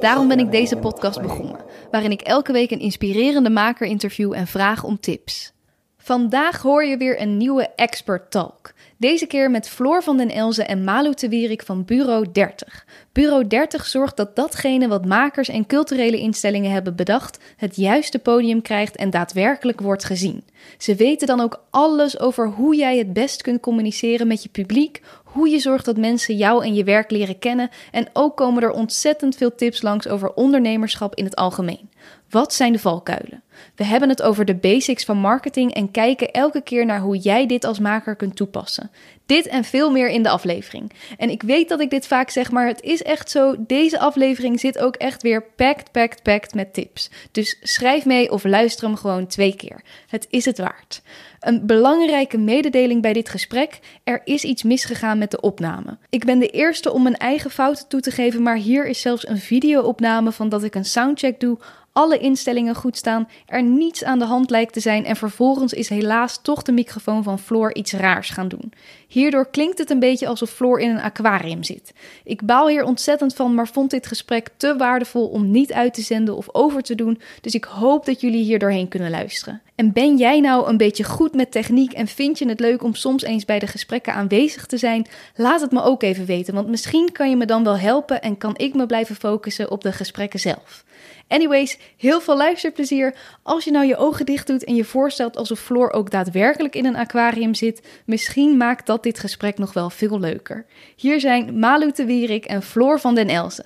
Daarom ben ik deze podcast begonnen, waarin ik elke week een inspirerende maker interview en vraag om tips. Vandaag hoor je weer een nieuwe Expert Talk. Deze keer met Floor van den Elzen en Malu te Wierik van Bureau 30. Bureau 30 zorgt dat datgene wat makers en culturele instellingen hebben bedacht, het juiste podium krijgt en daadwerkelijk wordt gezien. Ze weten dan ook alles over hoe jij het best kunt communiceren met je publiek, hoe je zorgt dat mensen jou en je werk leren kennen en ook komen er ontzettend veel tips langs over ondernemerschap in het algemeen. Wat zijn de valkuilen? We hebben het over de basics van marketing en kijken elke keer naar hoe jij dit als maker kunt toepassen. Dit en veel meer in de aflevering. En ik weet dat ik dit vaak zeg, maar het is echt zo. Deze aflevering zit ook echt weer packed, packed, packed met tips. Dus schrijf mee of luister hem gewoon twee keer. Het is het waard. Een belangrijke mededeling bij dit gesprek: er is iets misgegaan met de opname. Ik ben de eerste om mijn eigen fouten toe te geven, maar hier is zelfs een video-opname van dat ik een soundcheck doe alle instellingen goed staan, er niets aan de hand lijkt te zijn en vervolgens is helaas toch de microfoon van Floor iets raars gaan doen. Hierdoor klinkt het een beetje alsof Floor in een aquarium zit. Ik baal hier ontzettend van, maar vond dit gesprek te waardevol om niet uit te zenden of over te doen, dus ik hoop dat jullie hier doorheen kunnen luisteren. En ben jij nou een beetje goed met techniek en vind je het leuk om soms eens bij de gesprekken aanwezig te zijn? Laat het me ook even weten, want misschien kan je me dan wel helpen en kan ik me blijven focussen op de gesprekken zelf. Anyways, heel veel luisterplezier. Als je nou je ogen dicht doet en je voorstelt alsof Floor ook daadwerkelijk in een aquarium zit, misschien maakt dat dit gesprek nog wel veel leuker. Hier zijn Malu de Wierik en Floor van den Elzen.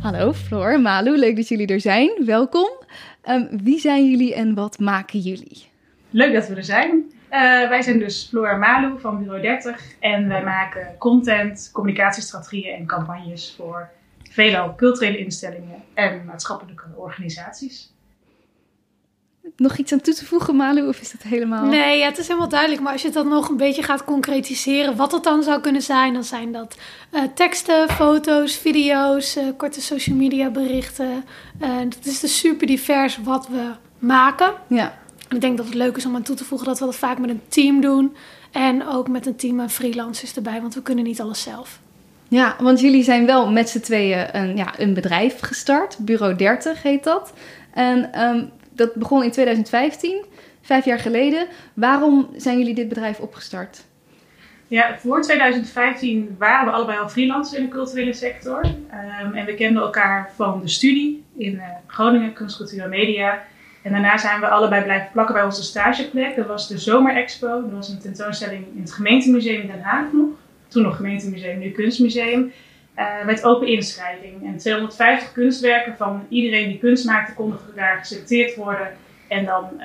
Hallo Floor, Malu, leuk dat jullie er zijn. Welkom. Um, wie zijn jullie en wat maken jullie? Leuk dat we er zijn. Uh, wij zijn dus Floor en Malu van Bureau 30 en wij maken content, communicatiestrategieën en campagnes voor veelal culturele instellingen en maatschappelijke organisaties. Nog iets aan toe te voegen, Malu, of is het helemaal... Nee, ja, het is helemaal duidelijk. Maar als je het dan nog een beetje gaat concretiseren, wat het dan zou kunnen zijn, dan zijn dat uh, teksten, foto's, video's, uh, korte social media berichten. Uh, het is dus super divers wat we maken. Ja. En ik denk dat het leuk is om aan toe te voegen dat we dat vaak met een team doen. En ook met een team aan freelancers erbij, want we kunnen niet alles zelf. Ja, want jullie zijn wel met z'n tweeën een, ja, een bedrijf gestart. Bureau 30 heet dat. En um, dat begon in 2015, vijf jaar geleden. Waarom zijn jullie dit bedrijf opgestart? Ja, voor 2015 waren we allebei al freelancers in de culturele sector. Um, en we kenden elkaar van de studie in uh, Groningen, kunst, cultuur en media. En daarna zijn we allebei blijven plakken bij onze stageplek. Dat was de Zomerexpo. Dat was een tentoonstelling in het gemeentemuseum in Den Haag nog toen nog gemeentemuseum, nu kunstmuseum, met open inschrijving. En 250 kunstwerken van iedereen die kunst maakte, konden daar geselecteerd worden. En dan uh,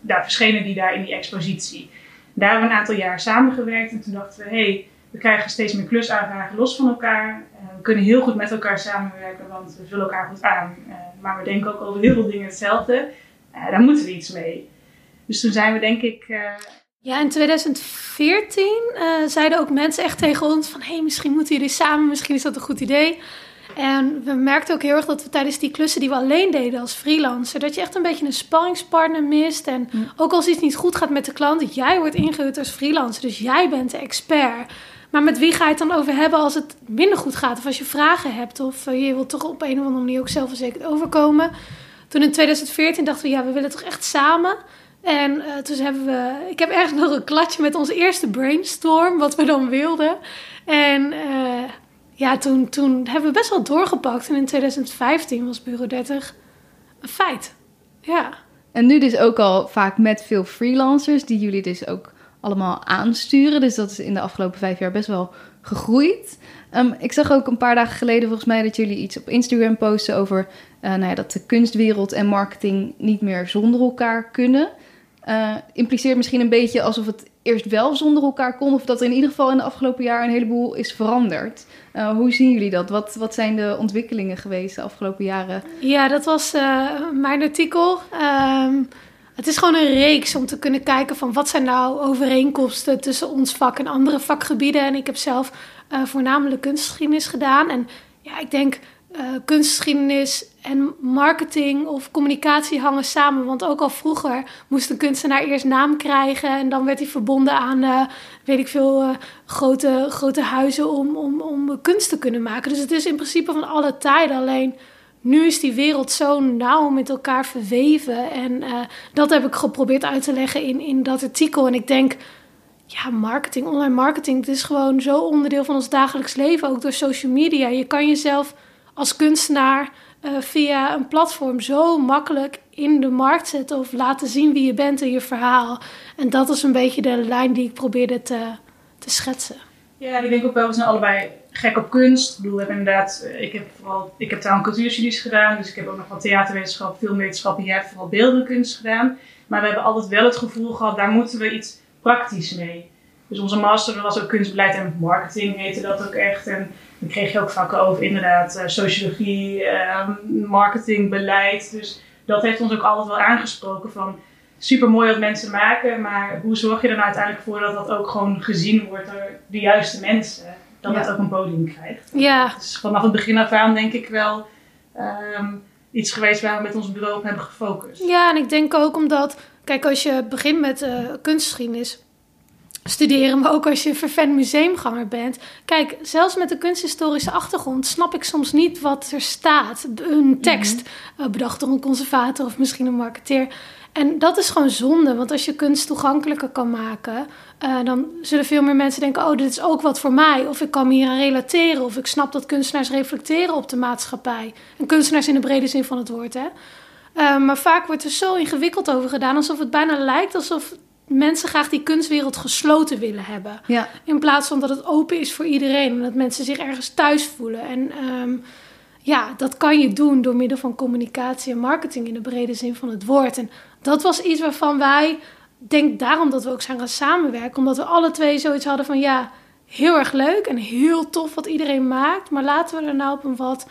daar verschenen die daar in die expositie. Daar hebben we een aantal jaar samengewerkt en toen dachten we, hey, we krijgen steeds meer klusaanvragen los van elkaar. Uh, we kunnen heel goed met elkaar samenwerken, want we vullen elkaar goed aan. maar we denken ook over heel veel dingen hetzelfde. daar moeten we iets mee. Dus toen zijn we denk ik ja, in 2014 uh, eh, zeiden ook mensen echt tegen ons van... hé, hey, misschien moeten jullie samen, misschien is dat een goed idee. En we merkten ook heel erg dat we tijdens die klussen die we alleen deden als freelancer... dat je echt een beetje een spanningspartner mist. En ook als iets niet goed gaat met de klant... jij wordt ingehuurd als freelancer, dus jij bent de expert... Maar met wie ga je het dan over hebben als het minder goed gaat? Of als je vragen hebt? Of uh, je wilt toch op een of andere manier ook zelfverzekerd overkomen? Toen in 2014 dachten we, ja, we willen toch echt samen... En uh, toen hebben we. Ik heb ergens nog een klatje met onze eerste brainstorm, wat we dan wilden. En uh, ja, toen, toen hebben we best wel doorgepakt. En in 2015 was Bureau 30 een feit. Ja. En nu dus ook al vaak met veel freelancers, die jullie dus ook allemaal aansturen. Dus dat is in de afgelopen vijf jaar best wel gegroeid. Um, ik zag ook een paar dagen geleden volgens mij dat jullie iets op Instagram posten over uh, nou ja, dat de kunstwereld en marketing niet meer zonder elkaar kunnen uh, impliceert misschien een beetje alsof het eerst wel zonder elkaar kon, of dat er in ieder geval in de afgelopen jaar een heleboel is veranderd. Uh, hoe zien jullie dat? Wat, wat zijn de ontwikkelingen geweest de afgelopen jaren? Ja, dat was uh, mijn artikel. Um, het is gewoon een reeks om te kunnen kijken van wat zijn nou overeenkomsten tussen ons vak en andere vakgebieden. En ik heb zelf voornamelijk kunstgeschiedenis gedaan. En ja, ik denk kunstgeschiedenis en marketing of communicatie hangen samen. Want ook al vroeger moest een kunstenaar eerst naam krijgen. En dan werd hij verbonden aan, uh, weet ik veel, uh, grote, grote huizen om, om, om kunst te kunnen maken. Dus het is in principe van alle tijden. Alleen nu is die wereld zo nauw met elkaar verweven. En uh, dat heb ik geprobeerd uit te leggen in, in dat artikel. En ik denk, ja, marketing, online marketing, het is gewoon zo onderdeel van ons dagelijks leven, ook door social media. Je kan jezelf als kunstenaar uh, via een platform zo makkelijk in de markt zetten of laten zien wie je bent en je verhaal. En dat is een beetje de lijn die ik probeerde te, te schetsen. Ja, ik denk ook wel, we zijn allebei gek op kunst. Ik bedoel, we hebben inderdaad, ik heb vooral, ik heb taal- en cultuurstudies gedaan, dus ik heb ook nog wat theaterwetenschap, filmwetenschap en jij hebt vooral beeldende kunst gedaan. Maar we hebben altijd wel het gevoel gehad, daar moeten we iets praktisch mee. Dus onze master was ook kunstbeleid en marketing, heette dat ook echt. En dan kreeg je ook vakken over inderdaad sociologie, uh, marketing, beleid. Dus dat heeft ons ook altijd wel aangesproken van super mooi wat mensen maken, maar hoe zorg je er nou uiteindelijk voor dat dat ook gewoon gezien wordt door de juiste mensen? Dat ja. het ook een podium krijgt. Ja. Dus vanaf het begin af aan denk ik wel um, iets geweest waar we met ons bureau op hebben gefocust. Ja, en ik denk ook omdat, kijk, als je begint met uh, kunstgeschiedenis studeren, maar ook als je vervent museumganger bent. Kijk, zelfs met een kunsthistorische achtergrond snap ik soms niet wat er staat. Een tekst, mm-hmm. uh, bedacht door een conservator of misschien een marketeer. En dat is gewoon zonde, want als je kunst toegankelijker kan maken, uh, dan zullen veel meer mensen denken: oh, dit is ook wat voor mij. Of ik kan me hier aan relateren. Of ik snap dat kunstenaars reflecteren op de maatschappij. En kunstenaars in de brede zin van het woord, hè. Uh, maar vaak wordt er zo ingewikkeld over gedaan, alsof het bijna lijkt alsof mensen graag die kunstwereld gesloten willen hebben. Ja. In plaats van dat het open is voor iedereen en dat mensen zich ergens thuis voelen. En um, ja, dat kan je doen door middel van communicatie en marketing in de brede zin van het woord. En dat was iets waarvan wij, denk daarom dat we ook zijn gaan samenwerken, omdat we alle twee zoiets hadden van ja, heel erg leuk en heel tof wat iedereen maakt, maar laten we er nou op een wat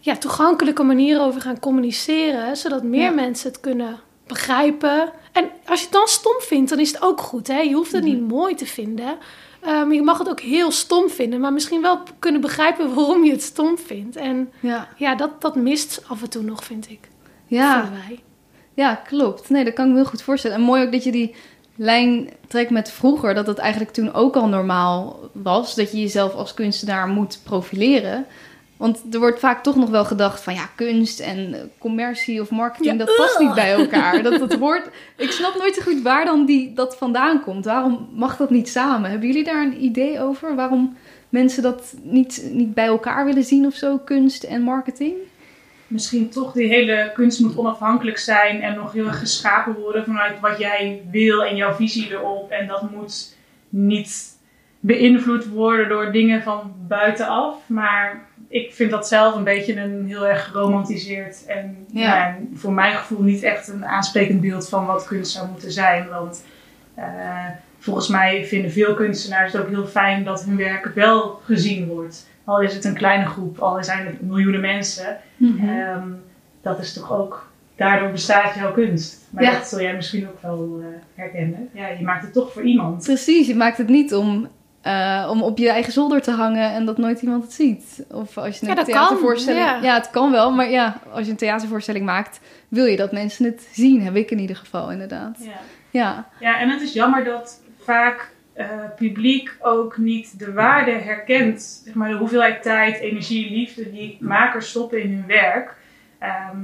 ja, toegankelijke manier over gaan communiceren, zodat meer ja. mensen het kunnen begrijpen. En als je het dan stom vindt, dan is het ook goed. Hè? Je hoeft het niet mooi te vinden. Um, je mag het ook heel stom vinden, maar misschien wel kunnen begrijpen waarom je het stom vindt. En ja, ja dat, dat mist af en toe nog, vind ik. Ja. Wij. ja, klopt. Nee, dat kan ik me heel goed voorstellen. En mooi ook dat je die lijn trekt met vroeger, dat het eigenlijk toen ook al normaal was. Dat je jezelf als kunstenaar moet profileren. Want er wordt vaak toch nog wel gedacht van ja, kunst en commercie of marketing, ja, dat past uh. niet bij elkaar. Dat, dat hoort. Ik snap nooit zo goed waar dan die, dat vandaan komt. Waarom mag dat niet samen? Hebben jullie daar een idee over? Waarom mensen dat niet, niet bij elkaar willen zien of zo, kunst en marketing? Misschien toch die hele kunst moet onafhankelijk zijn en nog heel erg geschapen worden vanuit wat jij wil en jouw visie erop. En dat moet niet beïnvloed worden door dingen van buitenaf. Maar ik vind dat zelf een beetje een heel erg geromantiseerd en Ja. nou, voor mijn gevoel niet echt een aansprekend beeld van wat kunst zou moeten zijn. Want eh, volgens mij vinden veel kunstenaars het ook heel fijn dat hun werk wel gezien wordt. Al is het een kleine groep, al zijn het miljoenen mensen. Mhm. Ehm, dat is toch ook, daardoor bestaat jouw kunst. Maar Ja. dat zul jij misschien ook wel eh, herkennen. Ja, je maakt het toch voor iemand. Precies, je maakt het niet om, eh, om op je eigen zolder te hangen en dat nooit iemand het ziet. Of als je een Ja, dat kan, theatervoorstelling... ja. ja, het kan wel, maar ja, als je een theatervoorstelling maakt, wil je dat mensen het zien. Heb ik in ieder geval, inderdaad. Ja. Ja, Ja, en het is jammer dat vaak eh, publiek ook niet de waarde herkent. Zeg maar, de hoeveelheid tijd, energie, liefde die makers stoppen in hun werk. Ehm,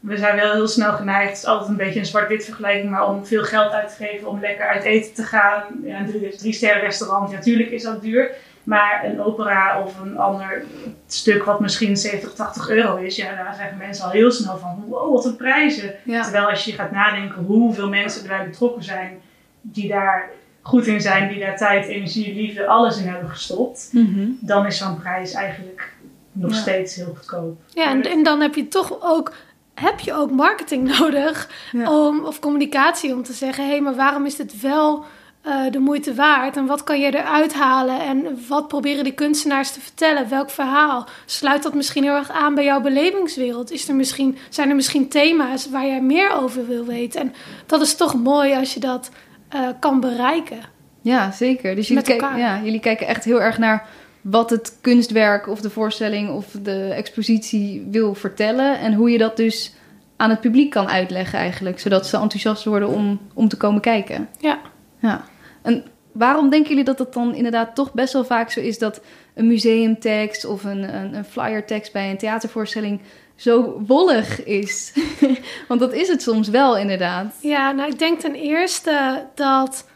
we zijn wel heel snel geneigd, het is altijd een beetje een zwart-wit vergelijking, maar om veel geld uit te geven om lekker uit eten te gaan. Ja, een drie, drie sterren restaurant, natuurlijk is dat duur. Maar een opera of een ander stuk wat misschien 70, 80 euro is, ja, daar zeggen mensen al heel snel van, wow, wat een prijzen. ja. Terwijl als je gaat nadenken hoeveel mensen erbij betrokken zijn, die daar goed in zijn, die daar tijd, energie, liefde, alles in hebben gestopt, Mhm. dan is zo'n prijs eigenlijk nog Ja. steeds heel goedkoop. Ja, en, en dan heb je toch ook, heb je ook marketing nodig Ja. om, of communicatie om te zeggen: hé, hey, maar waarom is dit wel eh, de moeite waard? En wat kan je eruit halen? En wat proberen die kunstenaars te vertellen? Welk verhaal? Sluit dat misschien heel erg aan bij jouw belevingswereld? Is er misschien, zijn er misschien thema's waar jij meer over wil weten? En dat is toch mooi als je dat eh, kan bereiken. Ja, zeker. Dus jullie, Met kijk- elkaar. ja, jullie kijken echt heel erg naar wat het kunstwerk of de voorstelling of de expositie wil vertellen. En hoe je dat dus aan het publiek kan uitleggen eigenlijk. Zodat ze enthousiast worden om, om te komen kijken. Ja. Ja. En waarom denken jullie dat het dan inderdaad toch best wel vaak zo is dat een museumtekst of een, een, een flyertekst bij een theatervoorstelling zo wollig is? Want dat is het soms wel inderdaad. Ja, nou ik denk ten eerste dat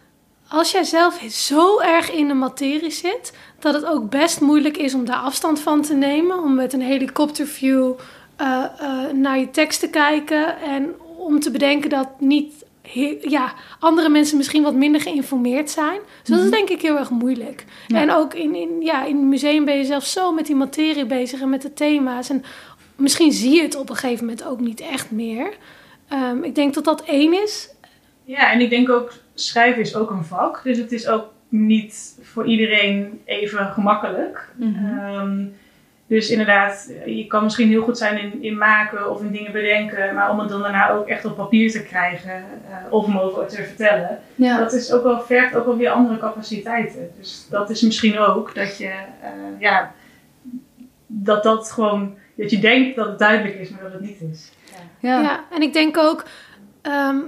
als jij zelf zo erg in de materie zit, dat het ook best moeilijk is om daar afstand van te nemen. Om met een helikopterview eh, eh, naar je tekst te kijken en om te bedenken dat niet ja, andere mensen misschien wat minder geïnformeerd zijn. Dus dat is denk ik heel erg moeilijk. Ja. En ook in, in, ja, in het museum ben je zelf zo met die materie bezig en met de thema's. En misschien zie je het op een gegeven moment ook niet echt meer. Ehm, ik denk dat dat één is. Ja, en ik denk ook, schrijven is ook een vak. Dus het is ook niet voor iedereen even gemakkelijk. Mhm. Ehm, dus inderdaad, je kan misschien heel goed zijn in, in maken of in dingen bedenken. Maar om het dan daarna ook echt op papier te krijgen eh, of om over te vertellen. Ja. Dat is ook wel, vergt ook wel weer andere capaciteiten. Dus dat is misschien ook dat je, eh, ja, dat dat gewoon, dat je denkt dat het duidelijk is, maar dat het niet is. Ja. Ja. en ik denk ook, ehm,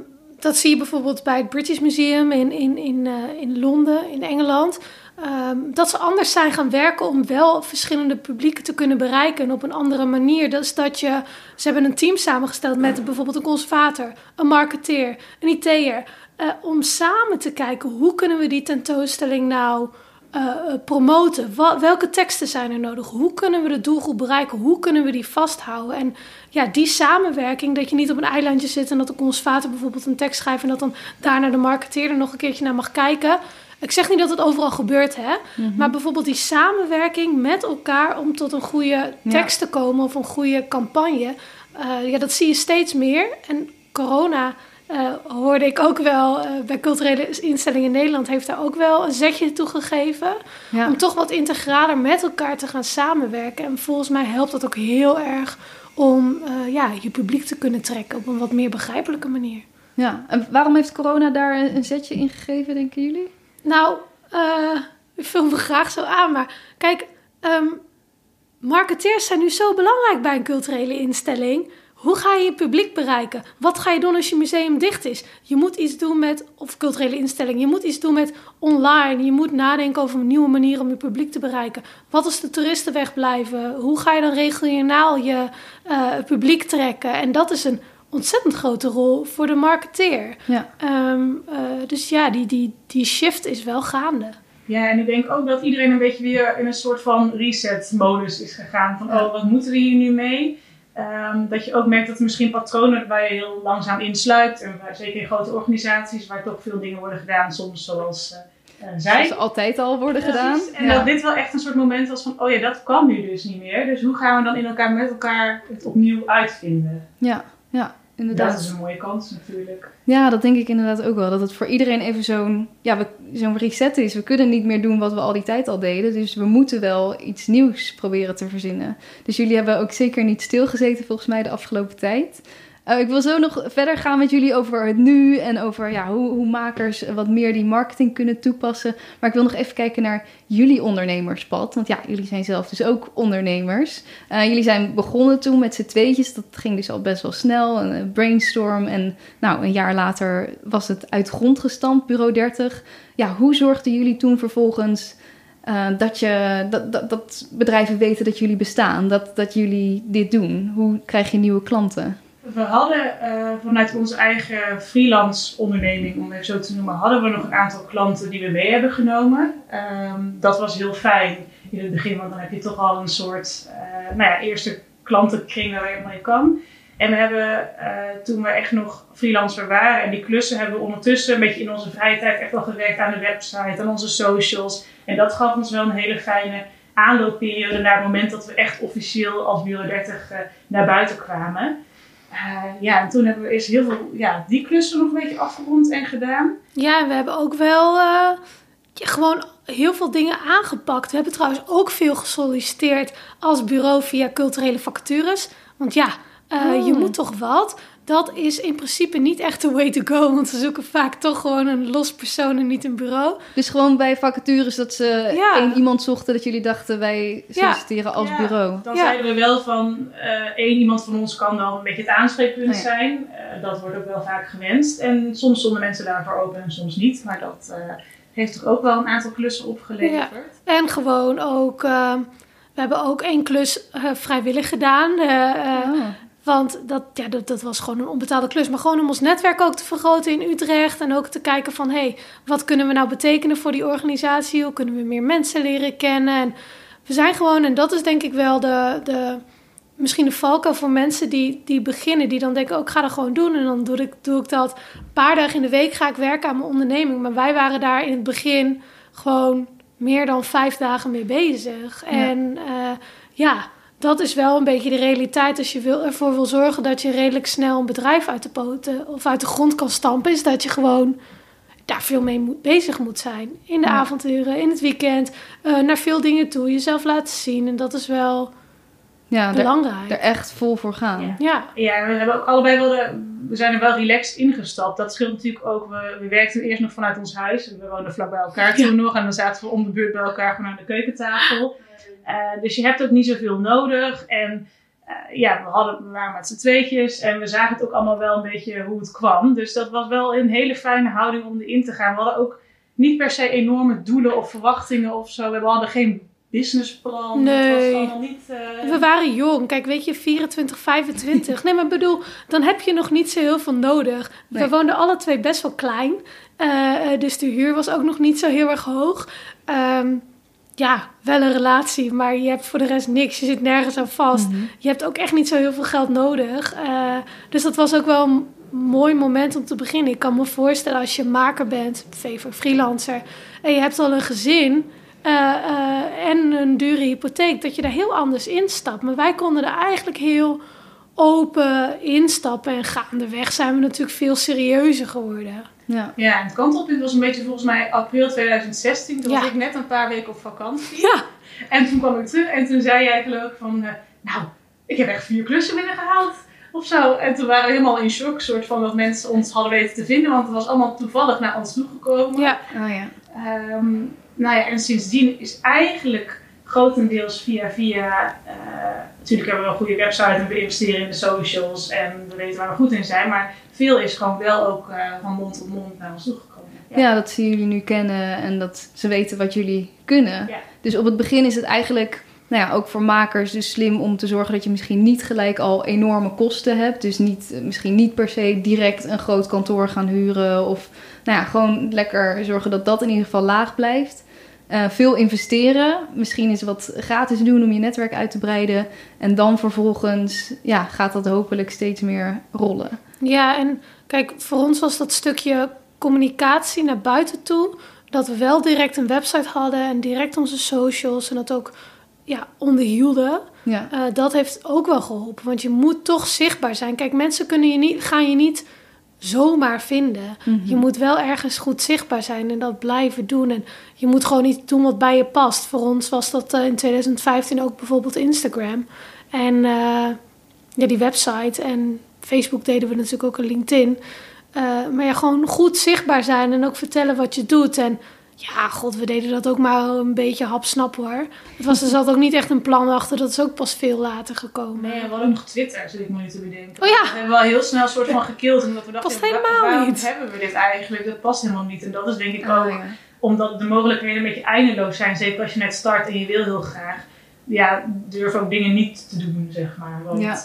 dat zie je bijvoorbeeld bij het British Museum in, in, in, eh, in Londen, in Engeland. ehm, dat ze anders zijn gaan werken om wel verschillende publieken te kunnen bereiken en op een andere manier. Dat is dat je, ze hebben een team samengesteld met bijvoorbeeld een conservator, een marketeer, een IT'er. eh, om samen te kijken hoe kunnen we die tentoonstelling nou eh, eh, promoten? Welke teksten zijn er nodig? Hoe kunnen we de doelgroep bereiken? Hoe kunnen we die vasthouden? En ja, die samenwerking, dat je niet op een eilandje zit en dat de conservator bijvoorbeeld een tekst schrijft en dat dan daarna de marketeer er nog een keertje naar mag kijken. Ik zeg niet dat het overal gebeurt, hè? Maar bijvoorbeeld die samenwerking met elkaar om tot een goede tekst te komen of een goede campagne. eh, ja, dat zie je steeds meer. En corona eh, hoorde ik ook wel eh, bij culturele instellingen in Nederland heeft daar ook wel een zetje toe gegeven. Ja. Om toch wat integraler met elkaar te gaan samenwerken. En volgens mij helpt dat ook heel erg om eh, ja, je publiek te kunnen trekken op een wat meer begrijpelijke manier. Ja, en waarom heeft corona daar een zetje in gegeven, denken jullie? Nou, ik vul me graag zo aan, maar kijk, ehm, marketeers zijn nu zo belangrijk bij een culturele instelling. Hoe ga je je publiek bereiken? Wat ga je doen als je museum dicht is? Je moet iets doen met, of culturele instelling, je moet iets doen met online. Je moet nadenken over een nieuwe manier om je publiek te bereiken. Wat als de toeristen wegblijven? Hoe ga je dan regionaal je eh, publiek trekken? En dat is een ontzettend grote rol voor de marketeer. Ja. Ehm, eh, dus ja, die, die, die shift is wel gaande. Ja, en ik denk ook dat iedereen een beetje weer in een soort van reset-modus is gegaan. Van, oh, wat moeten we hier nu mee? Ehm, dat je ook merkt dat er misschien patronen waar je heel langzaam insluipt. En waar, zeker in grote organisaties, waar toch veel dingen worden gedaan, soms zoals eh eh, zij. Zoals altijd al worden gedaan. En Ja. dat dit wel echt een soort moment was van, oh ja, dat kan nu dus niet meer. Dus hoe gaan we dan in elkaar met elkaar het opnieuw uitvinden? Ja, ja, inderdaad. Dat is een mooie kans natuurlijk. Ja, dat denk ik inderdaad ook wel. Dat het voor iedereen even zo'n ja, zo'n reset is. We kunnen niet meer doen wat we al die tijd al deden. Dus we moeten wel iets nieuws proberen te verzinnen. Dus jullie hebben ook zeker niet stilgezeten volgens mij de afgelopen tijd. Eh, ik wil zo nog verder gaan met jullie over het nu en over ja, hoe, hoe makers wat meer die marketing kunnen toepassen. Maar ik wil nog even kijken naar jullie ondernemerspad. Want ja, jullie zijn zelf dus ook ondernemers. Eh, jullie zijn begonnen toen met z'n tweetjes. Dat ging dus al best wel snel. Een eh, brainstorm. En nou, een jaar later was het uit grond gestampt, Bureau 30. Ja, hoe zorgden jullie toen vervolgens dat, je, dat, dat, dat bedrijven weten dat jullie bestaan? Dat, dat jullie dit doen? Hoe krijg je nieuwe klanten? We hadden eh, vanuit onze eigen freelance onderneming, om het zo te noemen, hadden we nog een aantal klanten die we mee hebben genomen. Ehm, dat was heel fijn in het begin, want dan heb je toch al een soort eh, nou ja, eerste klantenkring waar je mee kan. En we hebben eh, toen we echt nog freelancer waren en die klussen hebben we ondertussen een beetje in onze vrije tijd echt wel gewerkt aan de website, aan onze socials. En dat gaf ons wel een hele fijne aanloopperiode naar het moment dat we echt officieel als Bureau 30 eh, naar buiten kwamen. Eh, ja, en toen hebben we eerst heel veel ja, die klussen nog een beetje afgerond en gedaan. Ja, en we hebben ook wel eh, gewoon heel veel dingen aangepakt. We hebben trouwens ook veel gesolliciteerd als bureau via culturele vacatures. Want ja, eh, je Oh. moet toch wat. Dat is in principe niet echt de way to go. Want ze zoeken vaak toch gewoon een los persoon en niet een bureau. Dus gewoon bij vacatures dat ze Ja. één iemand zochten dat jullie dachten wij Ja. solliciteren als Ja, bureau. Dan Ja. zeiden we wel van eh, één iemand van ons kan dan een beetje het aanspreekpunt Oh ja. zijn. Eh, dat wordt ook wel vaak gewenst. En soms stonden mensen daarvoor open en soms niet. Maar dat eh, heeft toch ook wel een aantal klussen opgeleverd. En gewoon ook... we hebben ook één klus vrijwillig gedaan. eh, eh, Oh. Want dat, ja, dat, dat was gewoon een onbetaalde klus. Maar gewoon om ons netwerk ook te vergroten in Utrecht. En ook te kijken van, hé, hey, wat kunnen we nou betekenen voor die organisatie? Hoe kunnen we meer mensen leren kennen? En we zijn gewoon, en dat is denk ik wel de, de misschien de valkuil voor mensen die, die beginnen. Die dan denken, oh, ik ga dat gewoon doen. En dan doe ik, doe ik dat. Een paar dagen in de week ga ik werken aan mijn onderneming. Maar wij waren daar in het begin gewoon meer dan vijf dagen mee bezig. En eh, ja, dat is wel een beetje de realiteit. Als je wil, ervoor wil zorgen dat je redelijk snel een bedrijf uit de poten of uit de grond kan stampen, is dat je gewoon daar veel mee moet, bezig moet zijn. In de Ja. avonturen, in het weekend, eh, naar veel dingen toe, jezelf laten zien. En dat is wel Ja, er, belangrijk. er echt vol voor gaan. Ja. ja, Ja, we hebben ook allebei wel de, we zijn er wel relaxed ingestapt. Dat scheelt natuurlijk ook. We, we werkten eerst nog vanuit ons huis. We woonden vlak bij elkaar toen nog. En dan zaten we om de beurt bij elkaar gewoon aan de keukentafel. Eh, dus je hebt ook niet zoveel nodig. En eh, ja, we, hadden, we waren met z'n tweetjes. En we zagen het ook allemaal wel een beetje hoe het kwam. Dus dat was wel een hele fijne houding om erin te gaan. We hadden ook niet per se enorme doelen of verwachtingen of zo. We hadden geen businessplan. Nee. Het was allemaal niet... eh, we waren jong. Kijk, weet je, 24, 25. Nee, maar bedoel, dan heb je nog niet zo heel veel nodig. We woonden alle twee best wel klein. Dus de huur was ook nog niet zo heel erg hoog. Ehm, ja, wel een relatie, maar je hebt voor de rest niks. Je zit nergens aan vast. Mhm. Je hebt ook echt niet zo heel veel geld nodig. Eh, dus dat was ook wel een mooi moment om te beginnen. Ik kan me voorstellen als je maker bent, favor freelancer, en je hebt al een gezin eh, eh, en een dure hypotheek, dat je daar heel anders instapt. Maar wij konden er eigenlijk heel open instappen en gaandeweg zijn we natuurlijk veel serieuzer geworden. Ja. Ja, en het kantelpunt was een beetje volgens mij april 2016. Toen Ja. was ik net een paar weken op vakantie. Ja, En toen kwam ik terug en toen zei jij geloof ik van... eh, nou, ik heb echt vier klussen binnengehaald of zo. En toen waren we helemaal in shock, soort van dat mensen ons hadden weten te vinden. Want het was allemaal toevallig naar ons toegekomen. ja. Oh ja. Ehm, nou ja, en sindsdien is eigenlijk grotendeels via via... eh, natuurlijk hebben we een goede website en we investeren in de socials en we weten waar we goed in zijn. Maar veel is gewoon wel ook eh, van mond tot mond naar ons toegekomen. Ja, dat ze jullie nu kennen en dat ze weten wat jullie kunnen. Ja. Dus op het begin is het eigenlijk, nou ja, ook voor makers dus slim om te zorgen dat je misschien niet gelijk al enorme kosten hebt. Dus niet, eh, misschien niet per se direct een groot kantoor gaan huren. Of nou ja, gewoon lekker zorgen dat dat in ieder geval laag blijft. Eh, veel investeren. Misschien eens wat gratis doen om je netwerk uit te breiden. En dan vervolgens ja, gaat dat hopelijk steeds meer rollen. Ja, en kijk, voor ons was dat stukje communicatie naar buiten toe. Dat we wel direct een website hadden en direct onze socials en dat ook ja, onderhielden. Ja, Eh, dat heeft ook wel geholpen, want je moet toch zichtbaar zijn. Kijk, mensen kunnen je niet, gaan je niet zomaar vinden. Mhm. Je moet wel ergens goed zichtbaar zijn en dat blijven doen. En je moet gewoon niet doen wat bij je past. Voor ons was dat eh, in 2015 ook bijvoorbeeld Instagram. En eh, ja, die website. En Facebook deden we natuurlijk ook een LinkedIn. Eh, maar ja, gewoon goed zichtbaar zijn en ook vertellen wat je doet. En ja, god, we deden dat ook maar een beetje hapsnap hoor. Het was, er zat ook niet echt een plan achter. Dat is ook pas veel later gekomen. Nee, we hadden nog Twitter, zit ik me nu te bedenken. Oh ja. We hebben wel heel snel een soort van gekild. Omdat we dachten, Past helemaal waarom niet. hebben we dit eigenlijk? Dat past helemaal niet. En dat is denk ik Oh, ook ja. omdat de mogelijkheden een beetje eindeloos zijn. Zeker als je net start en je wil heel graag. Ja, durf ook dingen niet te doen, zeg maar. Want, Ja.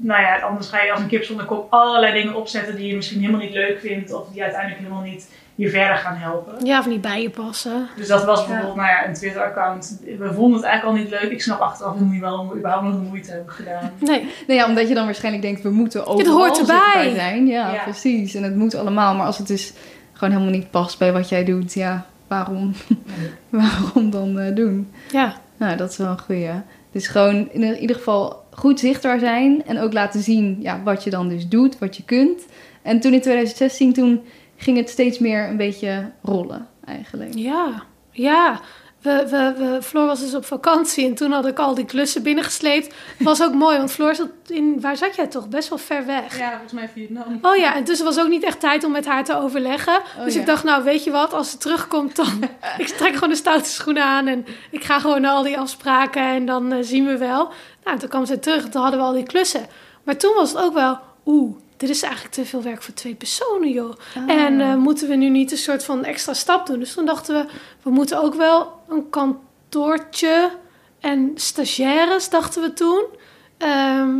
nou ja, anders ga je als een kip zonder kop allerlei dingen opzetten die je misschien helemaal niet leuk vindt. Of die uiteindelijk helemaal niet je verder gaan helpen. Ja, of niet bij je passen. Dus dat was bijvoorbeeld, nou ja, een Twitter-account. We vonden het eigenlijk al niet leuk. Ik snap achteraf helemaal niet waarom we überhaupt nog de moeite hebben gedaan. Nee, Nou ja, omdat je dan waarschijnlijk denkt, we moeten overal hoort erbij. zichtbaar zijn. Ja, Ja. precies. En het moet allemaal. Maar als het dus gewoon helemaal niet past bij wat jij doet, ja, waarom, waarom dan eh, doen? ja. Nou, dat is wel een goeie. Dus gewoon in ieder geval goed zichtbaar zijn en ook laten zien ja, wat je dan dus doet, wat je kunt. En toen in 2016, toen ging het steeds meer een beetje rollen eigenlijk. Ja, ja. We, we, we, Floor was dus op vakantie en toen had ik al die klussen binnengesleept. Het was ook mooi, want Floor zat in... Waar zat jij toch? Best wel ver weg. Ja, volgens mij Vietnam. Oh ja, en dus er was ook niet echt tijd om met haar te overleggen. Oh dus ja. ik dacht, nou weet je wat, als ze terugkomt dan... ik trek gewoon de stoute schoenen aan en ik ga gewoon naar al die afspraken en dan eh, zien we wel. Nou, toen kwam ze terug en toen hadden we al die klussen. Maar toen was het ook wel, oeh, dit is eigenlijk te veel werk voor twee personen, joh. Ah. En eh, moeten we nu niet een soort van extra stap doen? Dus toen dachten we, we moeten ook wel een kantoortje en stagiaires, dachten we toen. Ehm,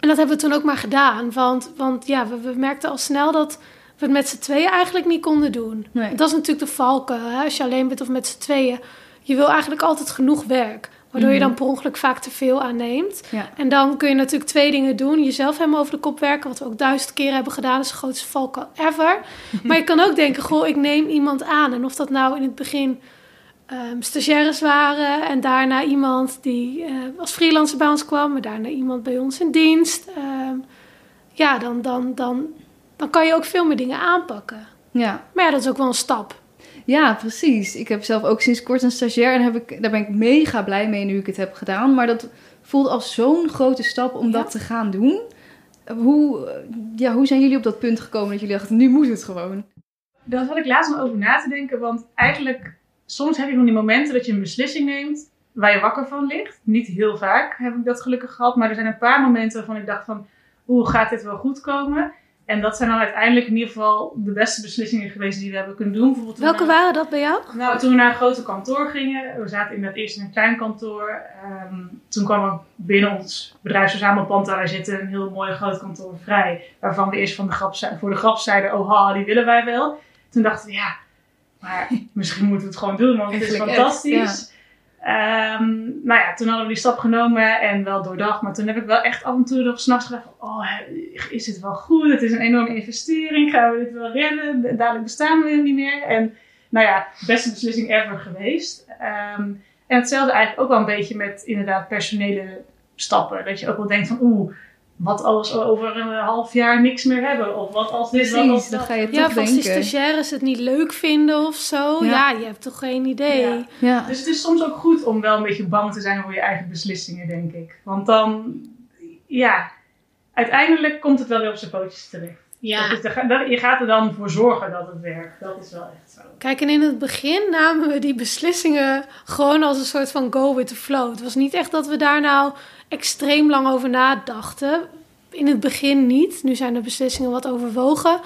en dat hebben we toen ook maar gedaan. Want, want ja, we, we merkten al snel dat we het met z'n tweeën eigenlijk niet konden doen. Nee. Dat is natuurlijk de valken, hè? als je alleen bent of met z'n tweeën. Je wil eigenlijk altijd genoeg werk. Waardoor je dan per ongeluk vaak te veel aanneemt. Ja. En dan kun je natuurlijk twee dingen doen. Jezelf helemaal over de kop werken, wat we ook duizend keer hebben gedaan. Dat is de grootste valkuil ever. maar je kan ook denken, goh, ik neem iemand aan. En of dat nou in het begin ehm, stagiaires waren... en daarna iemand die eh, als freelancer bij ons kwam... maar daarna iemand bij ons in dienst. Ehm, ja, dan, dan, dan, dan kan je ook veel meer dingen aanpakken. Ja. Maar ja, dat is ook wel een stap. Ja, precies. Ik heb zelf ook sinds kort een stagiair en heb ik, daar ben ik mega blij mee nu ik het heb gedaan. Maar dat voelt als zo'n grote stap om Ja. dat te gaan doen. Hoe, ja, hoe zijn jullie op dat punt gekomen dat jullie dachten, nu moet het gewoon? Daar zat ik laatst nog over na te denken, want eigenlijk, soms heb je van die momenten dat je een beslissing neemt waar je wakker van ligt. Niet heel vaak heb ik dat gelukkig gehad, maar er zijn een paar momenten waarvan ik dacht van, hoe gaat dit wel goed komen? En dat zijn dan uiteindelijk in ieder geval de beste beslissingen geweest die we hebben kunnen doen. Bijvoorbeeld Welke we- waren dat bij jou? Nou, toen we naar een grote kantoor gingen, we zaten inderdaad eerst in een klein kantoor. Ehm, toen kwam er binnen ons bedrijfsverzamelpand wij zitten een heel mooi groot kantoor vrij. Waarvan we eerst van de grap, voor de grap zeiden, oh ha, die willen wij wel. Toen dachten we, ja, maar misschien moeten we het gewoon doen, want het is fantastisch. Ehm, nou ja, toen hadden we die stap genomen en wel doordacht. Maar toen heb ik wel echt af en toe nog s'nachts gedacht oh, is dit wel goed? Het is een enorme investering. Gaan we dit wel redden? Dadelijk bestaan we niet meer. En nou ja, beste beslissing ever geweest. Ehm, en hetzelfde eigenlijk ook wel een beetje met inderdaad personele stappen. Dat je ook wel denkt van, oeh, wat als we over een half jaar niks meer hebben? Of wat als dit, wat als Precies, dan ga je Ja, toch of als die denken. stagiaires het niet leuk vinden of zo. Ja. Ja, je hebt toch geen idee. Ja. Ja. Dus het is soms ook goed om wel een beetje bang te zijn voor je eigen beslissingen, denk ik. Want dan, ja, uiteindelijk komt het wel weer op zijn pootjes terecht. Ja. Dat is de- dat- je gaat er dan voor zorgen dat het werkt. Dat is wel echt zo. Kijk, en in het begin namen we die beslissingen gewoon als een soort van go with the flow. Het was niet echt dat we daar nou extreem lang over nadachten. In het begin niet. Nu zijn de beslissingen wat overwogen.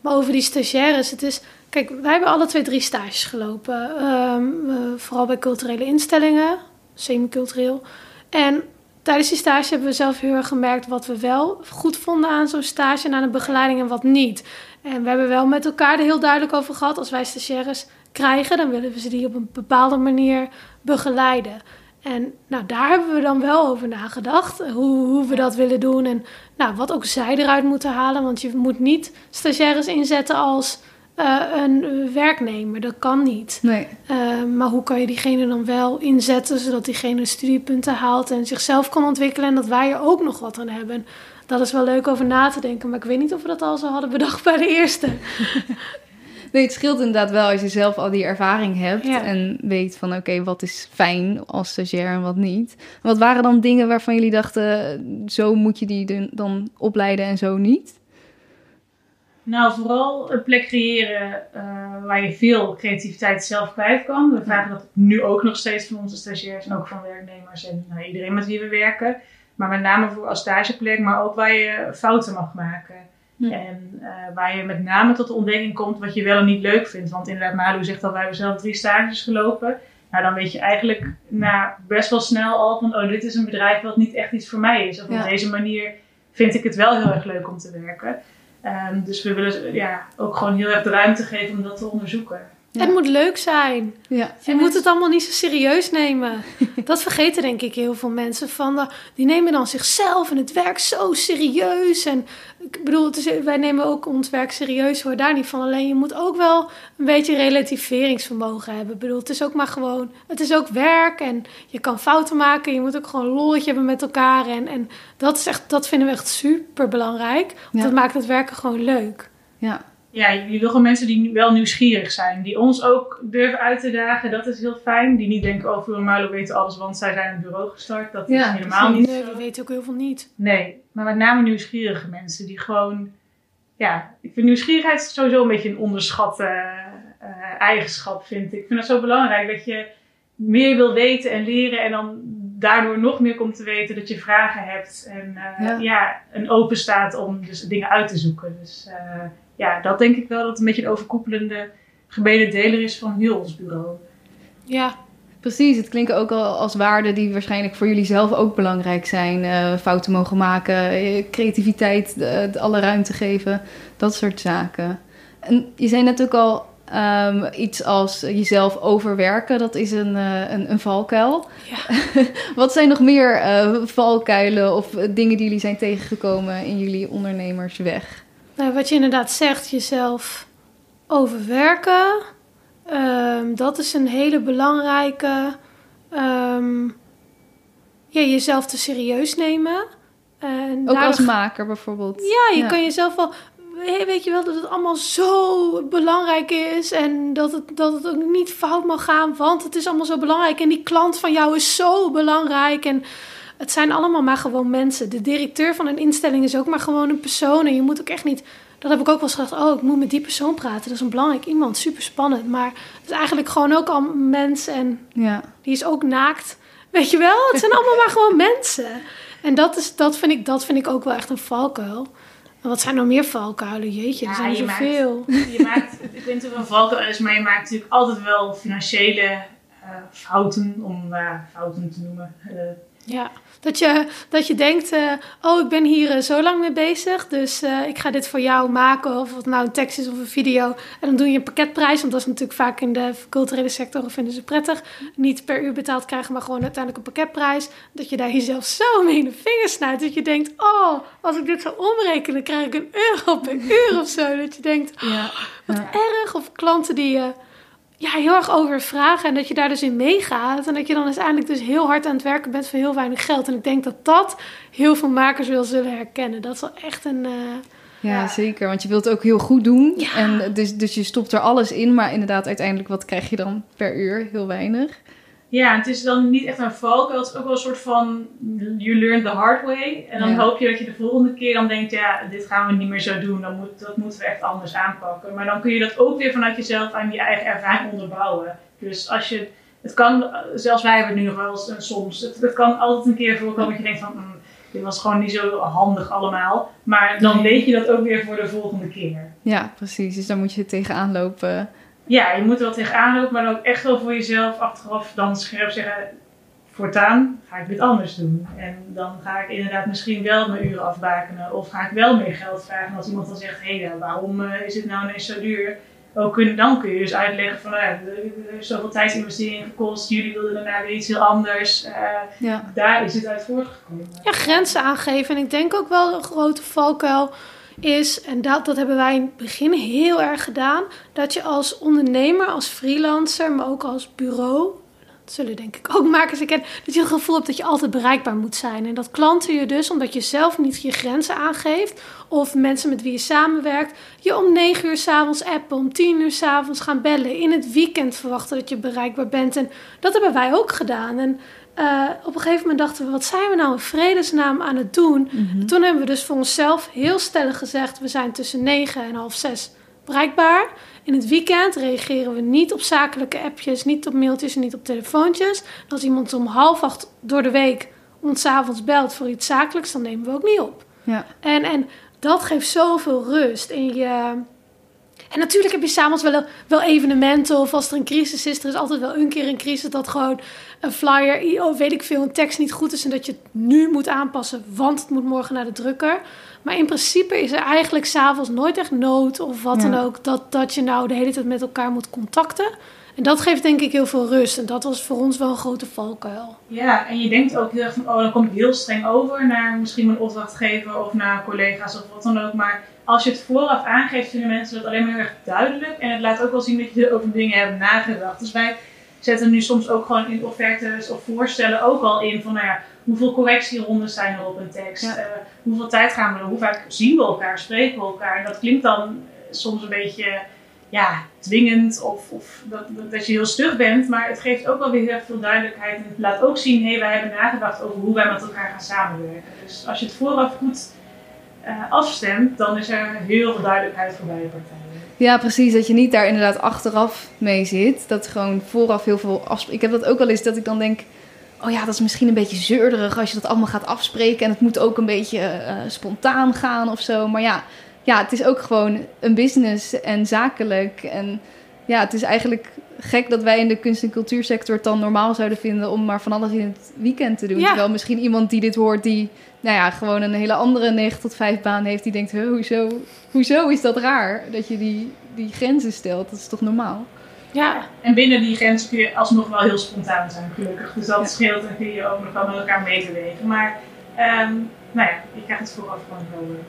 Maar over die stagiaires, het is... Kijk, wij hebben alle twee drie stages gelopen. Ehm, eh, vooral bij culturele instellingen, semi-cultureel. En tijdens die stage hebben we zelf heel erg gemerkt wat we wel goed vonden aan zo'n stage en aan de begeleiding en wat niet. En we hebben wel met elkaar er heel duidelijk over gehad. Als wij stagiaires krijgen, dan willen we ze die op een bepaalde manier begeleiden. En nou, daar hebben we dan wel over nagedacht. Hoe, hoe we dat willen doen. En nou, wat ook zij eruit moeten halen. Want je moet niet stagiaires inzetten als eh, een eh, werknemer. Dat kan niet. Nee. Uh, maar hoe kan je diegene dan wel inzetten zodat diegene studiepunten haalt en zichzelf kan ontwikkelen en dat wij er ook nog wat aan hebben? Dat is wel leuk over na te denken, maar ik weet niet of we dat al zo hadden bedacht bij de eerste. Nee, het scheelt inderdaad wel als je zelf al die ervaring hebt Ja. en weet van oké, wat is fijn als stagiair en wat niet. Wat waren dan dingen waarvan jullie dachten, zo moet je die dan- dan opleiden en zo niet? Nou, vooral een plek creëren eh, waar je veel creativiteit zelf kwijt kan. We vragen dat nu ook nog steeds van onze stagiairs en ook van werknemers en nou, iedereen met wie we werken. Maar met name voor als stageplek, maar ook waar je fouten mag maken. Hm. En eh, waar je met name tot de ontdekking komt wat je wel en niet leuk vindt. Want inderdaad, Malu zegt al, wij hebben zelf drie stages gelopen. Nou, dan weet je eigenlijk na best wel snel al van, oh, dit is een bedrijf wat niet echt iets voor mij is. Of Ja. op deze manier vind ik het wel heel erg leuk om te werken. Ehm, dus we willen ja, ook gewoon heel erg de ruimte geven om dat te onderzoeken. Het moet leuk zijn. Ja. Je moet het allemaal niet zo serieus nemen. Dat vergeten denk ik heel veel mensen. Van de, die nemen dan zichzelf en het werk zo serieus. En ik bedoel, is, wij nemen ook ons werk serieus hoor, daar niet van. Alleen je moet ook wel een beetje relativeringsvermogen hebben. Ik bedoel, het is ook maar gewoon, het is ook werk en je kan fouten maken. Je moet ook gewoon een lolletje hebben met elkaar. En, en dat, is echt, dat vinden we echt super belangrijk. Want Ja. dat maakt het werken gewoon leuk. Ja. Ja, je wil gewoon mensen die wel nieuwsgierig zijn. Die ons ook durven uit te dagen. Dat is heel fijn. Die niet denken, oh, Milo weten alles, want zij zijn het bureau gestart. Dat is helemaal precies. niet Nee, we weten ook heel veel niet. Nee, maar met name nieuwsgierige mensen die gewoon, ja, ik vind nieuwsgierigheid sowieso een beetje een onderschatte eh, eigenschap, vind ik. Ik vind dat zo belangrijk dat je meer wil weten en leren en dan daardoor nog meer komt te weten dat je vragen hebt en eh, Ja. ja. en open staat om dus dingen uit te zoeken. Dus eh, ja, dat denk ik wel dat het een beetje een overkoepelende gebeden deler is van heel ons bureau. Ja, Precies, het klinkt ook al als waarden die waarschijnlijk voor jullie zelf ook belangrijk zijn. Eh, fouten mogen maken, eh, creativiteit, eh, alle ruimte geven, dat soort zaken. En je zei net ook al ehm, iets als jezelf overwerken, dat is een, eh, een, een valkuil. Ja. Wat zijn nog meer eh, valkuilen of dingen die jullie zijn tegengekomen in jullie ondernemersweg? Nou, wat je inderdaad zegt, jezelf overwerken. ehm, dat is een hele belangrijke. ehm, ja, jezelf te serieus nemen. En Ook daardoor- als maker bijvoorbeeld. Ja, je Ja. kan jezelf wel. we- Weet je wel dat het allemaal zo belangrijk is en dat het, dat het ook niet fout mag gaan, want het is allemaal zo belangrijk en die klant van jou is zo belangrijk en het zijn allemaal maar gewoon mensen. De directeur van een instelling is ook maar gewoon een persoon en je moet ook echt niet. Dat heb ik ook wel eens gedacht. Oh, ik moet met die persoon praten. Dat is een belangrijk iemand, super spannend. Maar het is eigenlijk gewoon ook al een mens en Ja. die is ook naakt. Weet je wel? Het zijn allemaal maar gewoon mensen. En dat, is, dat, vind ik, dat vind ik ook wel echt een valkuil. En wat zijn er meer valkuilen? Jeetje, er Ja, zijn er je maakt- zoveel. Je maakt, ik weet niet of een valkuil is, maar je maakt natuurlijk altijd wel financiële eh, fouten, om eh, fouten te noemen. Eh, Ja, dat je, dat je denkt, eh, oh, ik ben hier eh, zo lang mee bezig, dus eh, ik ga dit voor jou maken, of het nou een tekst is of een video. En dan doe je een pakketprijs, want dat is natuurlijk vaak in de culturele sector, vinden ze prettig. Niet per uur betaald krijgen, maar gewoon uiteindelijk een pakketprijs. Dat je daar jezelf zo mee in de vingers snijdt, dat je denkt, oh, als ik dit zou omrekenen, krijg ik een euro per uur of zo. Dat je denkt, Ja. wat Ja. erg. Of klanten die je ja, heel erg over vragen en dat je daar dus in meegaat. En dat je dan uiteindelijk dus heel hard aan het werken bent voor heel weinig geld. En ik denk dat dat heel veel makers wel zullen herkennen. Dat is wel echt een... eh, Ja, Ja. zeker. Want je wilt het ook heel goed doen. Ja. En dus, dus je stopt er alles in. Maar inderdaad, uiteindelijk, wat krijg je dan per uur? Heel weinig. Ja, het is dan niet echt een valkuil. Het is ook wel een soort van you learn the hard way. En dan Ja. hoop je dat je de volgende keer dan denkt, ja, dit gaan we niet meer zo doen. Dan moet, dat moeten we echt anders aanpakken. Maar dan kun je dat ook weer vanuit jezelf aan je eigen ervaring onderbouwen. Dus als je, het kan, zelfs wij hebben het nu nog wel eens eh, soms, het, het kan altijd een keer voorkomen dat je denkt van, "Hmm, dit was gewoon niet zo handig allemaal. Maar dan weet je dat ook weer voor de volgende keer. Ja, precies. Dus daar moet je tegenaan lopen. Ja, je moet er wel tegenaan lopen, maar dan ook echt wel voor jezelf achteraf dan scherp zeggen, voortaan ga ik dit anders doen. En dan ga ik inderdaad misschien wel mijn uren afbakenen of ga ik wel meer geld vragen. Als iemand dan zegt, hé, ja, waarom eh, is het nou ineens zo duur? Ook kun, dan kun je dus uitleggen van, nou ja, er is zoveel tijdsinvestering gekost, jullie wilden daarna weer iets heel anders. Eh, Ja. daar is het uit voortgekomen. ja, grenzen aangeven. En ik denk ook wel een grote valkuil is, en dat, dat hebben wij in het begin heel erg gedaan, dat je als ondernemer, als freelancer, maar ook als bureau, dat zullen denk ik ook makers herkennen, dat je het gevoel hebt dat je altijd bereikbaar moet zijn. En dat klanten je dus, omdat je zelf niet je grenzen aangeeft, of mensen met wie je samenwerkt, je om 9 uur s'avonds appen, om 10 uur s'avonds gaan bellen, in het weekend verwachten dat je bereikbaar bent. En dat hebben wij ook gedaan. En eh, op een gegeven moment dachten we, wat zijn we nou in vredesnaam aan het doen? Mhm. Toen hebben we dus voor onszelf heel stellig gezegd: we zijn tussen 9 en half 6 bereikbaar. In het weekend reageren we niet op zakelijke appjes, niet op mailtjes en niet op telefoontjes. En als iemand om half acht door de week ons avonds belt voor iets zakelijks, dan nemen we ook niet op. Ja. En, en dat geeft zoveel rust in je En natuurlijk heb je s'avonds wel, wel evenementen of als er een crisis is, er is altijd wel een keer een crisis dat gewoon een flyer, of weet ik veel, een tekst niet goed is en dat je het nu moet aanpassen, want het moet morgen naar de drukker. Maar in principe is er eigenlijk s'avonds nooit echt nood of wat Ja. dan ook, dat, dat je nou de hele tijd met elkaar moet contacten. En dat geeft denk ik heel veel rust. En dat was voor ons wel een grote valkuil. Ja, en je denkt ook heel erg van, oh, dan kom ik heel streng over naar misschien mijn opdrachtgever of naar collega's of wat dan ook. Maar als je het vooraf aangeeft, vinden mensen dat alleen maar heel erg duidelijk. En het laat ook wel zien dat je over dingen hebt nagedacht. Dus wij zetten nu soms ook gewoon in offertes of voorstellen ook al in van, nou ja, hoeveel correctierondes zijn er op een tekst? Ja. Eh, hoeveel tijd gaan we er? Hoe vaak zien we elkaar? Spreken we elkaar? En dat klinkt dan eh, soms een beetje ja, dwingend of, of dat, dat, dat je heel stug bent. Maar het geeft ook wel weer heel veel duidelijkheid. En het laat ook zien, hé, hey, wij hebben nagedacht over hoe wij met elkaar gaan samenwerken. Dus als je het vooraf goed eh, afstemt, dan is er heel veel duidelijkheid voor beide partijen. Ja, precies. Dat je niet daar inderdaad achteraf mee zit. Dat gewoon vooraf heel veel afspreken. Ik heb dat ook wel eens dat ik dan denk... Oh ja, dat is misschien een beetje zeurderig als je dat allemaal gaat afspreken. En het moet ook een beetje eh, spontaan gaan of zo. Maar ja, ja, het is ook gewoon een business en zakelijk. En ja, het is eigenlijk gek dat wij in de kunst- en cultuursector het dan normaal zouden vinden... om maar van alles in het weekend te doen. Ja. Terwijl misschien iemand die dit hoort... die nou ja, gewoon een hele andere 9 tot 5 baan heeft... die denkt, "Huh, hoezo, hoezo is dat raar dat je die, die grenzen stelt? Dat is toch normaal? Ja, En binnen die grenzen kun je alsnog wel heel spontaan zijn, gelukkig. Dus dat Ja. scheelt en kun je ook nog wel met elkaar meebewegen. Maar ehm, nou ja, je krijgt het vooraf gewoon eh,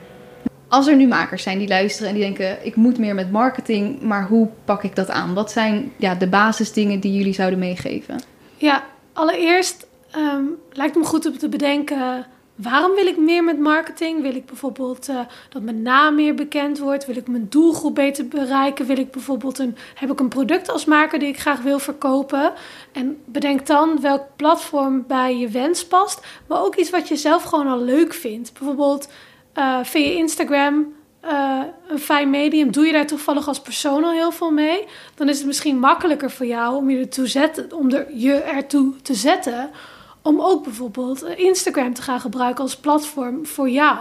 Als er nu makers zijn die luisteren en die denken: ik moet meer met marketing, maar hoe pak ik dat aan? Wat zijn ja, de basisdingen die jullie zouden meegeven? Ja, allereerst ehm, lijkt me goed om te bedenken. Waarom wil ik meer met marketing? Wil ik bijvoorbeeld eh, dat mijn naam meer bekend wordt? Wil ik mijn doelgroep beter bereiken? Wil ik bijvoorbeeld een, heb ik een product als maker die ik graag wil verkopen? En bedenk dan welk platform bij je wens past, maar ook iets wat je zelf gewoon al leuk vindt. Bijvoorbeeld eh via Instagram eh, een fijn medium. Doe je daar toevallig als persoon al heel veel mee? Dan is het misschien makkelijker voor jou om je ertoe, zetten, om er, je ertoe te zetten. Om ook bijvoorbeeld eh, Instagram te gaan gebruiken als platform voor jou.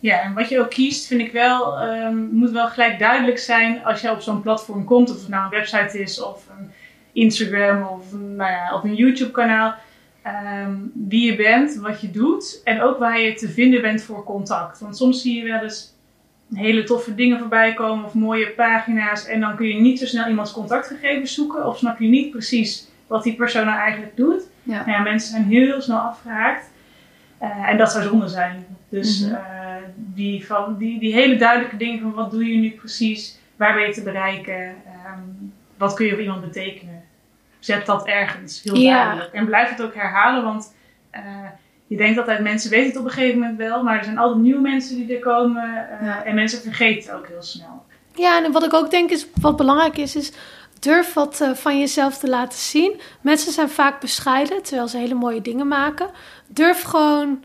Ja, en wat je ook kiest, vind ik wel, ehm, moet wel gelijk duidelijk zijn als je op zo'n platform komt, of het nou een website is, of een Instagram, of, een, nou ja, of een YouTube-kanaal. ehm, wie je bent, wat je doet en ook waar je te vinden bent voor contact. Want soms zie je wel eens hele toffe dingen voorbij komen of mooie pagina's en dan kun je niet zo snel iemands contactgegevens zoeken of snap je niet precies wat die persoon nou eigenlijk doet. Ja. Nou ja, mensen zijn heel snel afgehaakt. Eh, en dat zou zonde zijn. Dus Mhm. eh, die, van, die, die hele duidelijke dingen van wat doe je nu precies, waar ben je te bereiken, ehm, wat kun je voor iemand betekenen. Zet dat ergens, heel Ja. duidelijk. En blijf het ook herhalen, want eh, je denkt altijd mensen weten het op een gegeven moment wel, maar er zijn altijd nieuwe mensen die er komen Ja. en mensen vergeten het ook heel snel. Ja, en wat ik ook denk is, wat belangrijk is, is durf wat eh, van jezelf te laten zien. Mensen zijn vaak bescheiden, terwijl ze hele mooie dingen maken. Durf gewoon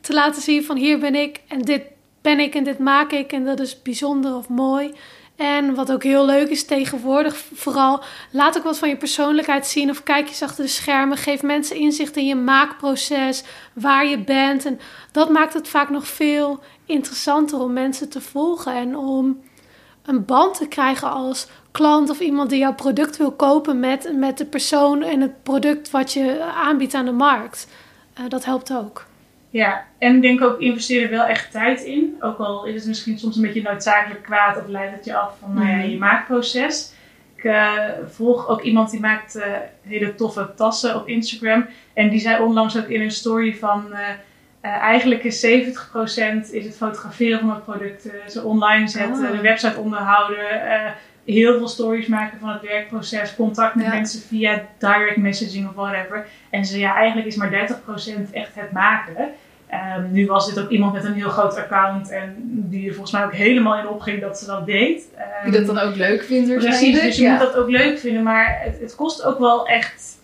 te laten zien van hier ben ik en dit ben ik en dit maak ik en dat is bijzonder of mooi. En wat ook heel leuk is tegenwoordig, vooral laat ook wat van je persoonlijkheid zien of kijk eens achter de schermen. Geef mensen inzicht in je maakproces, waar je bent. En dat maakt het vaak nog veel interessanter om mensen te volgen en om een band te krijgen als klant of iemand die jouw product wil kopen met, met de persoon en het product wat je aanbiedt aan de markt. Eh, dat helpt ook. Ja, en ik denk ook investeer er wel echt tijd in. Ook al is het misschien soms een beetje noodzakelijk kwaad of leidt het je af van nou ja, Mhm. je maakproces. Ik eh, volg ook iemand die maakt eh, hele toffe tassen op Instagram. En die zei onlangs ook in een story van eigenlijk is 70% is het fotograferen van het product, ze online zetten, Ah. de website onderhouden, heel veel stories maken van het werkproces, contact met Ja. mensen via direct messaging of whatever. En ze ja, eigenlijk is maar 30% echt het maken. Ehm, nu was dit ook iemand met een heel groot account en die er volgens mij ook helemaal in opging dat ze dat deed. Ehm, Die dat dan ook leuk vindt Precies, dus je ja. moet dat ook leuk vinden, maar het, het kost ook wel echt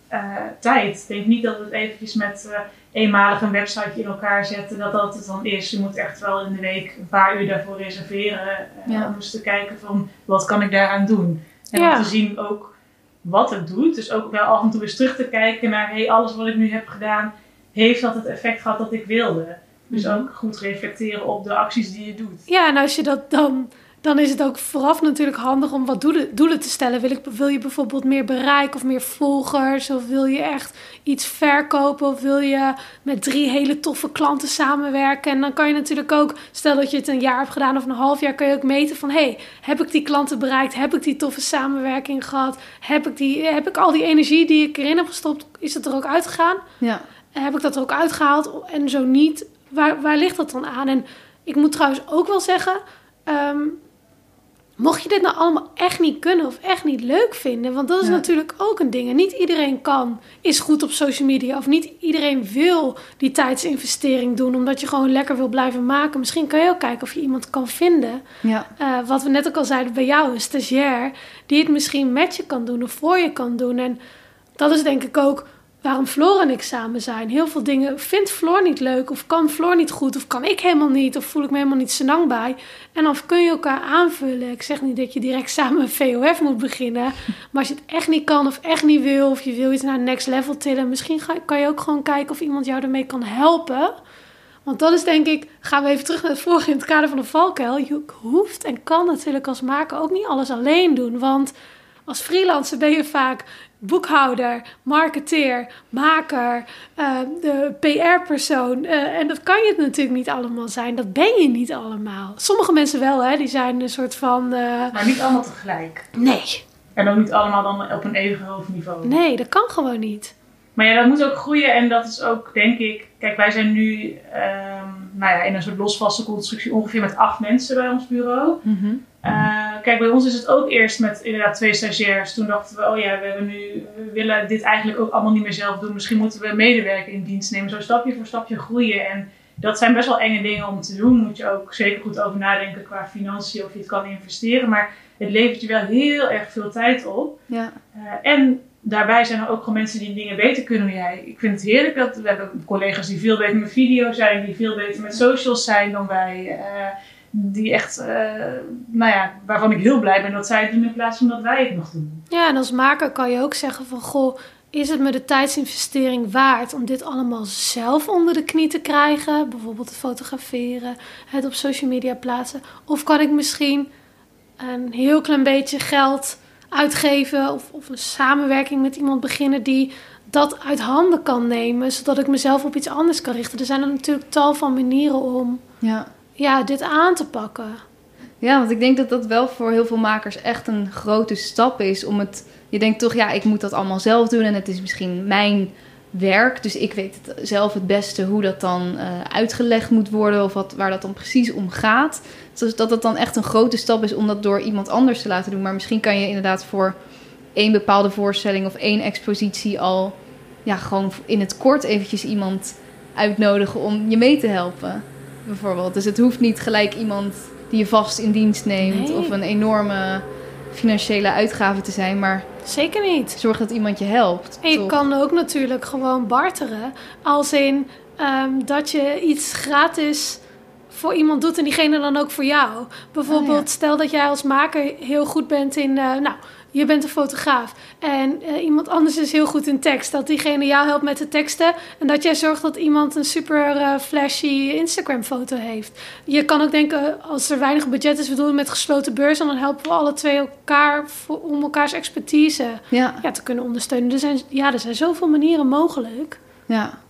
tijd. Ik denk niet dat het eventjes met eh, eenmalig een website in elkaar zetten, dat dat het dan is. Je moet echt wel in de week een paar uur daarvoor reserveren eh, Ja. om eens te kijken van wat kan ik daaraan doen. En Ja. om te zien ook wat het doet. Dus ook wel af en toe eens terug te kijken naar hey, alles wat ik nu heb gedaan, heeft dat het effect gehad dat ik wilde. Dus Mhm. ook goed reflecteren op de acties die je doet. Ja, en als je dat dan dan is het ook vooraf natuurlijk handig om wat doelen, doelen te stellen. Wil, ik, wil je bijvoorbeeld meer bereik of meer volgers? Of wil je echt iets verkopen? Of wil je met drie hele toffe klanten samenwerken? En dan kan je natuurlijk ook, stel dat je het een jaar hebt gedaan of een half jaar, kan je ook meten van hey, heb ik die klanten bereikt? Heb ik die toffe samenwerking gehad? Heb ik, die, heb ik al die energie die ik erin heb gestopt, is het er ook uitgegaan? Ja. Heb ik dat er ook uitgehaald? En zo niet, waar, waar ligt dat dan aan? En ik moet trouwens ook wel zeggen. ehm, Mocht je dit nou allemaal echt niet kunnen of echt niet leuk vinden, want dat is Ja. natuurlijk ook een ding. En niet iedereen kan, is goed op social media. Of niet iedereen wil die tijdsinvestering doen, omdat je gewoon lekker wil blijven maken. Misschien kan je ook kijken of je iemand kan vinden. Ja. Eh, wat we net ook al zeiden bij jou, een stagiair, die het misschien met je kan doen of voor je kan doen. En dat is denk ik ook waarom Floor en ik samen zijn. Heel veel dingen vindt Floor niet leuk, of kan Floor niet goed, of kan ik helemaal niet, of voel ik me helemaal niet senang bij. En dan kun je elkaar aanvullen. Ik zeg niet dat je direct samen een VOF moet beginnen, maar als je het echt niet kan of echt niet wil, of je wil iets naar next level tillen, misschien kan je ook gewoon kijken of iemand jou ermee kan helpen. Want dat is denk ik, gaan we even terug naar het vorige in het kader van de valkuil. Je hoeft en kan natuurlijk als maker ook niet alles alleen doen. Want als freelancer ben je vaak boekhouder, marketeer, maker, eh, de PR-persoon. eh, en dat kan je natuurlijk niet allemaal zijn. Dat ben je niet allemaal. Sommige mensen wel, hè. Die zijn een soort van... eh, Maar niet allemaal tegelijk. nee, En ook niet allemaal dan op een even hoog niveau. nee, dat kan gewoon niet. Maar ja, dat moet ook groeien en dat is ook, denk ik... Kijk, wij zijn nu ehm, nou ja, in een soort losvaste constructie ongeveer met acht mensen bij ons bureau. Mhm. Eh, kijk, bij ons is het ook eerst met inderdaad twee stagiairs. Toen dachten we, oh ja, we, hebben nu, we willen dit eigenlijk ook allemaal niet meer zelf doen. Misschien moeten we medewerker in dienst nemen. Zo stapje voor stapje groeien. En dat zijn best wel enge dingen om te doen. Moet je ook zeker goed over nadenken qua financiën of je het kan investeren. Maar het levert je wel heel erg veel tijd op. Ja. Eh, en daarbij zijn er ook gewoon mensen die dingen beter kunnen dan jij. Ik vind het heerlijk dat we hebben collega's die veel beter met video zijn, die veel beter met socials zijn dan wij. eh, die echt, eh, nou ja, waarvan ik heel blij ben dat zij het doen in plaats van dat wij het nog doen. Ja, en als maker kan je ook zeggen van... Goh, is het me de tijdsinvestering waard om dit allemaal zelf onder de knie te krijgen? Bijvoorbeeld het fotograferen, het op social media plaatsen. Of kan ik misschien een heel klein beetje geld uitgeven... of, of een samenwerking met iemand beginnen die dat uit handen kan nemen... zodat ik mezelf op iets anders kan richten. Er zijn er natuurlijk tal van manieren om Ja. ja, dit aan te pakken. Ja, want ik denk dat dat wel voor heel veel makers echt een grote stap is. Om het, je denkt toch, ja, ik moet dat allemaal zelf doen en het is misschien mijn werk. Dus ik weet het zelf het beste hoe dat dan eh, uitgelegd moet worden of wat, waar dat dan precies om gaat. Dus dat het dan echt een grote stap is om dat door iemand anders te laten doen. Maar misschien kan je inderdaad voor één bepaalde voorstelling of één expositie al ja, gewoon in het kort eventjes iemand uitnodigen om je mee te helpen. Bijvoorbeeld. Dus het hoeft niet gelijk iemand die je vast in dienst neemt Nee. of een enorme financiële uitgave te zijn, maar Zeker niet. zorg dat iemand je helpt. En je toch? kan ook natuurlijk gewoon barteren. Als in ehm, dat je iets gratis voor iemand doet en diegene dan ook voor jou. Bijvoorbeeld, Oh, ja. stel dat jij als maker heel goed bent in... eh, nou, je bent een fotograaf en eh, iemand anders is heel goed in tekst. Dat diegene jou helpt met de teksten. En dat jij zorgt dat iemand een super eh, flashy Instagram foto heeft. Je kan ook denken, als er weinig budget is, we doen het met gesloten beurs. En dan helpen we alle twee elkaar voor, om elkaars expertise Ja, ja, te kunnen ondersteunen. Er zijn, ja, er zijn zoveel manieren mogelijk. ja.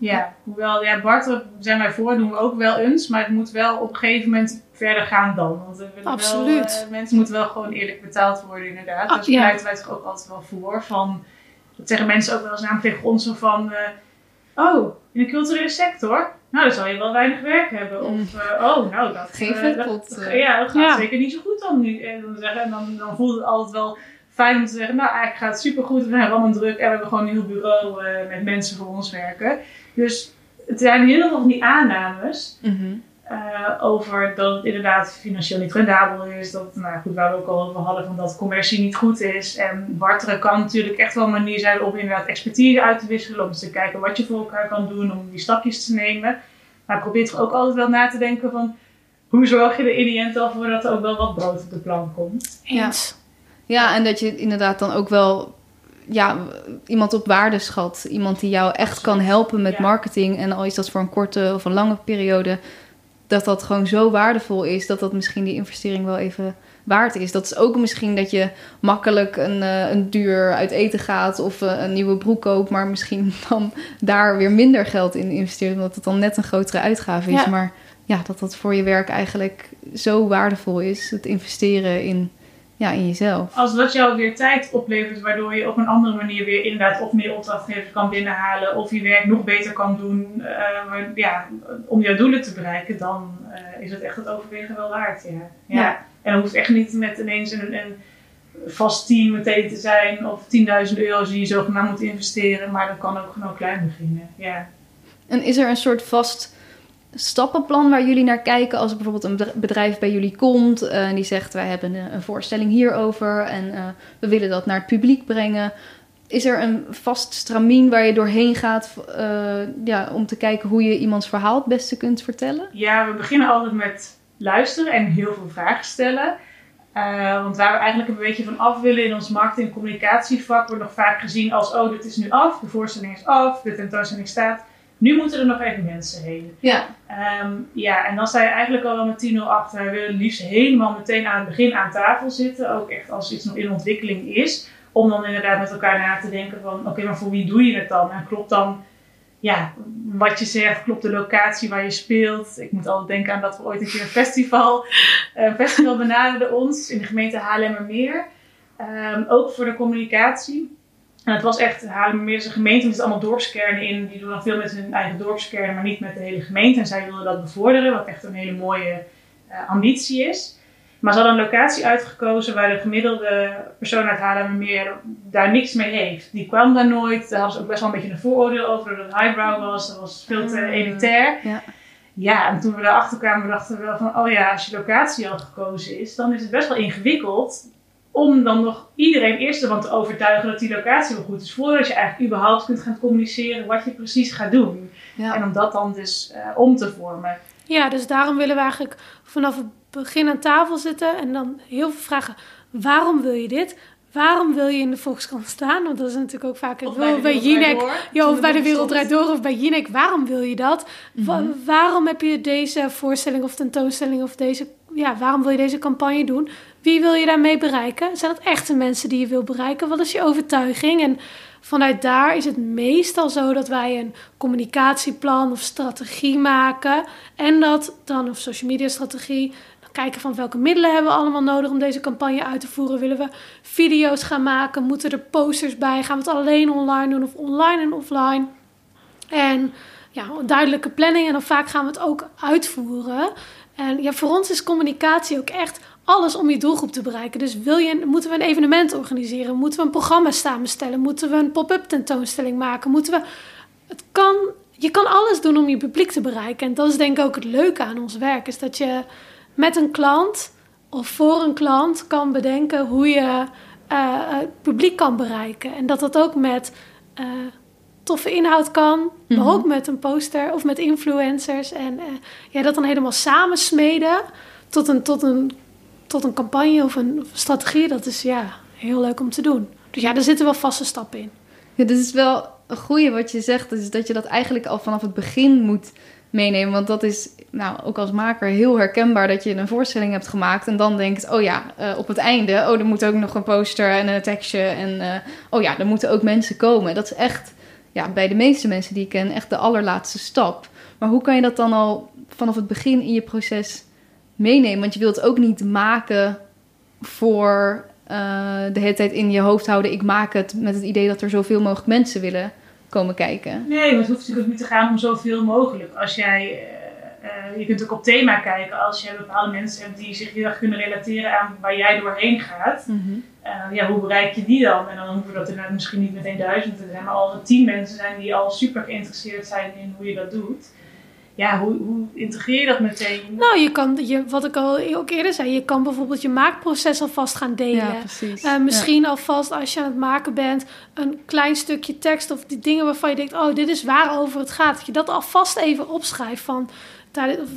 Ja, hoewel, ja, Bart zijn wij voor, doen we ook wel eens. Maar het moet wel op een gegeven moment verder gaan dan. Want we willen Absoluut. Wel, eh, mensen moeten wel gewoon eerlijk betaald worden, inderdaad. Ah, dus ja. daar pleiten wij toch ook altijd wel voor. Van, dat zeggen mensen ook wel eens namelijk tegen ons van... eh, oh, in de culturele sector? Nou, dan zal je wel weinig werk hebben. Of, eh, oh, nou, dat... Geen dat- ja, dat gaat Ja. zeker niet zo goed dan nu. En dan, zeggen, en dan, dan voelt het altijd wel fijn om te zeggen... Nou, eigenlijk gaat het supergoed. We hebben allemaal druk. En we hebben gewoon een heel bureau met mensen voor ons werken. Dus het zijn heel veel van die aannames... Mhm. eh, over dat het inderdaad financieel niet rendabel is. Dat, nou goed, waar we ook al over hadden, van dat commercie niet goed is. En barteren kan natuurlijk echt wel een manier zijn om inderdaad expertise uit te wisselen. Om eens te kijken wat je voor elkaar kan doen, om die stapjes te nemen. Maar probeer toch ook altijd wel na te denken van... Hoe zorg je er in die end al voor dat er ook wel wat brood op de plank komt? Ja. Ja, en dat je inderdaad dan ook wel ja, iemand op waarde schat. Iemand die jou echt kan helpen met marketing. En al is dat voor een korte of een lange periode. dat dat gewoon zo waardevol is dat dat misschien die investering wel even waard is. Dat is ook misschien dat je makkelijk een, uh, een duur uit eten gaat of uh, een nieuwe broek koopt, maar misschien dan daar weer minder geld in investeert, omdat het dan net een grotere uitgave is. Ja. Maar ja, dat dat voor je werk eigenlijk zo waardevol is, het investeren in, ja, in jezelf. Als dat jou weer tijd oplevert, waardoor je op een andere manier weer inderdaad of meer opdrachtgevers kan binnenhalen, of je werk nog beter kan doen, uh, maar, ja, om jouw doelen te bereiken, dan uh, is het echt het overwegen wel waard. Ja. ja. Ja. En dat hoeft echt niet met ineens een, een vast team meteen te zijn of 10.000 euro's die je zogenaamd moet investeren, maar dat kan ook gewoon klein beginnen. Ja. En is er een soort vast stappenplan waar jullie naar kijken als bijvoorbeeld een bedrijf bij jullie komt uh, en die zegt wij hebben een, voorstelling hierover en uh, we willen dat naar het publiek brengen. Is er een vast stramien waar je doorheen gaat uh, ja, om te kijken hoe je iemands verhaal het beste kunt vertellen? Ja, we beginnen altijd met luisteren en heel veel vragen stellen. Want waar we eigenlijk een beetje van af willen in ons marketing- en communicatievak, wordt nog vaak gezien als: oh, dit is nu af, de voorstelling is af, de tentoonstelling staat. Nu moeten er nog even mensen heen. Ja. Um, ja, en dan sta je eigenlijk al wel met 10-0 achter. We willen liefst helemaal meteen aan het begin aan tafel zitten. Ook echt als iets nog in ontwikkeling is. Om dan inderdaad met elkaar na te denken van... Oké, okay, maar voor wie doe je het dan? En klopt dan ja, wat je zegt, klopt de locatie waar je speelt. Ik moet altijd denken aan dat we ooit een keer een festival, een festival benaderden ons in de gemeente Haarlemmermeer. Um, ook voor de communicatie. En het was echt, Haarlemmermeer is een gemeente, er zitten allemaal dorpskernen in. Die doen dan veel met hun eigen dorpskernen, maar niet met de hele gemeente. En zij wilden dat bevorderen, wat echt een hele mooie uh, ambitie is. Maar ze hadden een locatie uitgekozen waar de gemiddelde persoon uit Haarlemmermeer daar niks mee heeft. Die kwam daar nooit. Daar hadden ze ook best wel een beetje een vooroordeel over dat het highbrow was. Dat was veel te elitair. Ja. Ja, en toen we daarachter kwamen, dachten we wel van, oh ja, als je locatie al gekozen is, dan is het best wel ingewikkeld om dan nog iedereen eerst ervan te overtuigen dat die locatie wel goed is, voordat je eigenlijk überhaupt kunt gaan communiceren wat je precies gaat doen. Ja. En om dat dan dus uh, om te vormen. Ja, dus daarom willen we eigenlijk vanaf het begin aan tafel zitten en dan heel veel vragen. Waarom wil je dit? Waarom wil je in de Volkskrant staan? Want dat is natuurlijk ook vaak Of bij, bij Jinek. Ja, of bij de Wereld Draait Door of bij Jinek. Waarom wil je dat? Mhm. Wa waarom heb je deze voorstelling of tentoonstelling of deze... Ja, waarom wil je deze campagne doen? Wie wil je daarmee bereiken? Zijn dat echte mensen die je wil bereiken? Wat is je overtuiging? En vanuit daar is het meestal zo dat wij een communicatieplan of strategie maken. En dat dan, of social media strategie, kijken van welke middelen hebben we allemaal nodig om deze campagne uit te voeren. Willen we video's gaan maken? Moeten er posters bij? Gaan we het alleen online doen of online en offline? En ja, duidelijke planning en dan vaak gaan we het ook uitvoeren. En ja, voor ons is communicatie ook echt alles om je doelgroep te bereiken. Dus wil je, moeten we een evenement organiseren? Moeten we een programma samenstellen? Moeten we een pop-up tentoonstelling maken? Moeten we... Het kan, je kan alles doen om je publiek te bereiken. En dat is denk ik ook het leuke aan ons werk. Is dat je met een klant of voor een klant kan bedenken hoe je uh, het publiek kan bereiken. En dat dat ook met uh, toffe inhoud kan, mm -hmm. maar ook met een poster of met influencers. En uh, ja, dat dan helemaal samensmeden tot een, tot, een, tot een campagne of een, strategie. Dat is ja, heel leuk om te doen. Dus ja, daar zitten wel vaste stappen in. Ja, dit is wel een goede wat je zegt. Is dat je dat eigenlijk al vanaf het begin moet meenemen. Want dat is nou, ook als maker heel herkenbaar dat je een voorstelling hebt gemaakt en dan denkt, oh ja, uh, op het einde, oh, er moet ook nog een poster en een tekstje en uh, oh ja, er moeten ook mensen komen. Dat is echt, ja, bij de meeste mensen die ik ken, echt de allerlaatste stap. Maar hoe kan je dat dan al vanaf het begin in je proces meenemen? Want je wilt ook niet maken voor uh, de hele tijd in je hoofd houden, ik maak het met het idee dat er zoveel mogelijk mensen willen komen kijken. Nee, maar het hoeft natuurlijk ook niet te gaan om zoveel mogelijk. Als jij, uh, je kunt ook op thema kijken. Als je bepaalde mensen hebt die zich heel erg kunnen relateren aan waar jij doorheen gaat. Mm -hmm. uh, ja, hoe bereik je die dan? En dan hoeven dat inderdaad misschien niet meteen duizend te zijn. Maar er tien mensen zijn die al super geïnteresseerd zijn in hoe je dat doet. Ja, hoe, hoe integreer je dat meteen? Nou, je kan, je, wat ik al ook eerder zei, je kan bijvoorbeeld je maakproces alvast gaan delen. Ja, precies. Uh, misschien ja. alvast als je aan het maken bent, een klein stukje tekst of die dingen waarvan je denkt, oh, dit is waarover het gaat. Dat je dat alvast even opschrijft van,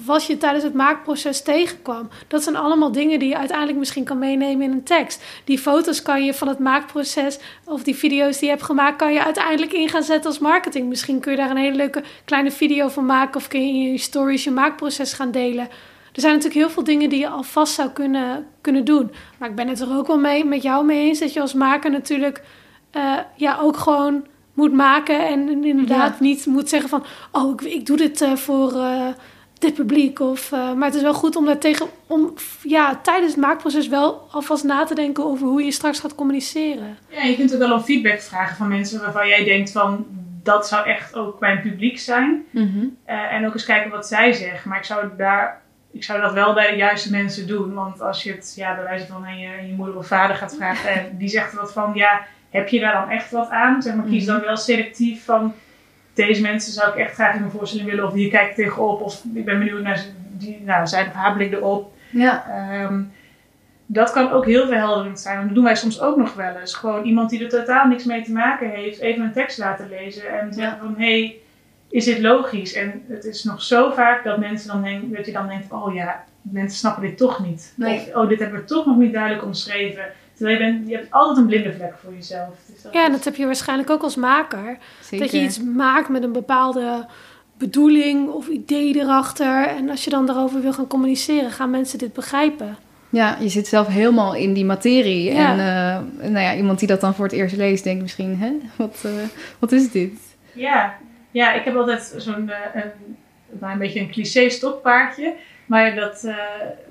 wat je tijdens het maakproces tegenkwam. Dat zijn allemaal dingen die je uiteindelijk misschien kan meenemen in een tekst. Die foto's kan je van het maakproces of die video's die je hebt gemaakt, kan je uiteindelijk in gaan zetten als marketing. Misschien kun je daar een hele leuke kleine video van maken of kun je in je stories je maakproces gaan delen. Er zijn natuurlijk heel veel dingen die je alvast zou kunnen, kunnen doen. Maar ik ben het er ook wel mee met jou mee eens dat je als maker natuurlijk uh, ja, ook gewoon moet maken. En inderdaad niet moet zeggen van... oh, ik, ik doe dit uh, voor uh, dit publiek. Of, maar het is wel goed om daar tegen... om ja, tijdens het maakproces wel alvast na te denken... over hoe je straks gaat communiceren. Ja, je kunt ook wel om feedback vragen van mensen... waarvan jij denkt van... dat zou echt ook mijn publiek zijn. Mm -hmm. en ook eens kijken wat zij zeggen. Maar ik zou daar ik zou dat wel bij de juiste mensen doen. Want als je het ja, bij wijze van aan je, je moeder of vader gaat vragen en die zegt wat van ja, heb je daar dan echt wat aan? Zeg maar, kies dan mhm. wel selectief van deze mensen zou ik echt graag in mijn voorstelling willen of hier kijk ik tegenop of ik ben benieuwd naar die, nou, zijn of haar blik erop. Ja. Ehm, dat kan ook heel verhelderend zijn. En dat doen wij soms ook nog wel eens. Gewoon iemand die er totaal niks mee te maken heeft, even een tekst laten lezen en zeggen van hé, hey, is dit logisch? En het is nog zo vaak dat mensen dan denken, dat je dan denkt, oh ja, mensen snappen dit toch niet. Nee. Of, oh, dit hebben we toch nog niet duidelijk omschreven. Terwijl je, bent, je hebt altijd een blinde vlek voor jezelf. Dus ja, en dat heb je waarschijnlijk ook als maker. Dat je iets maakt met een bepaalde bedoeling of idee erachter. En als je dan daarover wil gaan communiceren, gaan mensen dit begrijpen. Ja, je zit zelf helemaal in die materie. En uh, nou ja, iemand die dat dan voor het eerst leest, denkt misschien, hè, wat, uh, wat is dit? Ja, ja, ik heb altijd zo'n uh, een, een beetje een cliché stokpaardje. Maar dat, uh,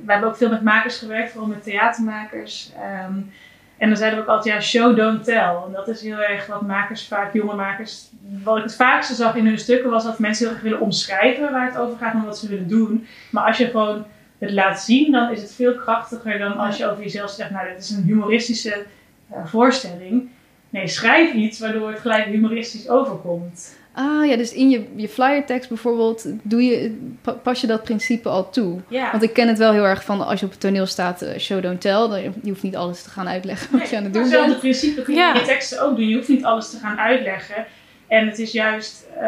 we hebben ook veel met makers gewerkt, vooral met theatermakers. Um, en dan zeiden we ook altijd, ja, show, don't tell. En dat is heel erg wat makers vaak, jonge makers, wat ik het vaakste zag in hun stukken, was dat mensen heel erg willen omschrijven waar het over gaat en wat ze willen doen. Maar als je gewoon het laat zien, dan is het veel krachtiger dan als je over jezelf zegt, nou, dit is een humoristische uh, voorstelling. Nee, schrijf iets waardoor het gelijk humoristisch overkomt. Ah ja, dus in je, je flyertekst bijvoorbeeld doe je, pas je dat principe al toe. Ja. Want ik ken het wel heel erg van als je op het toneel staat, uh, show don't tell. Dan, je hoeft niet alles te gaan uitleggen wat je aan het doen bent. Hetzelfde principe kun je in je teksten ook doen. Je hoeft niet alles te gaan uitleggen. En het is juist, uh,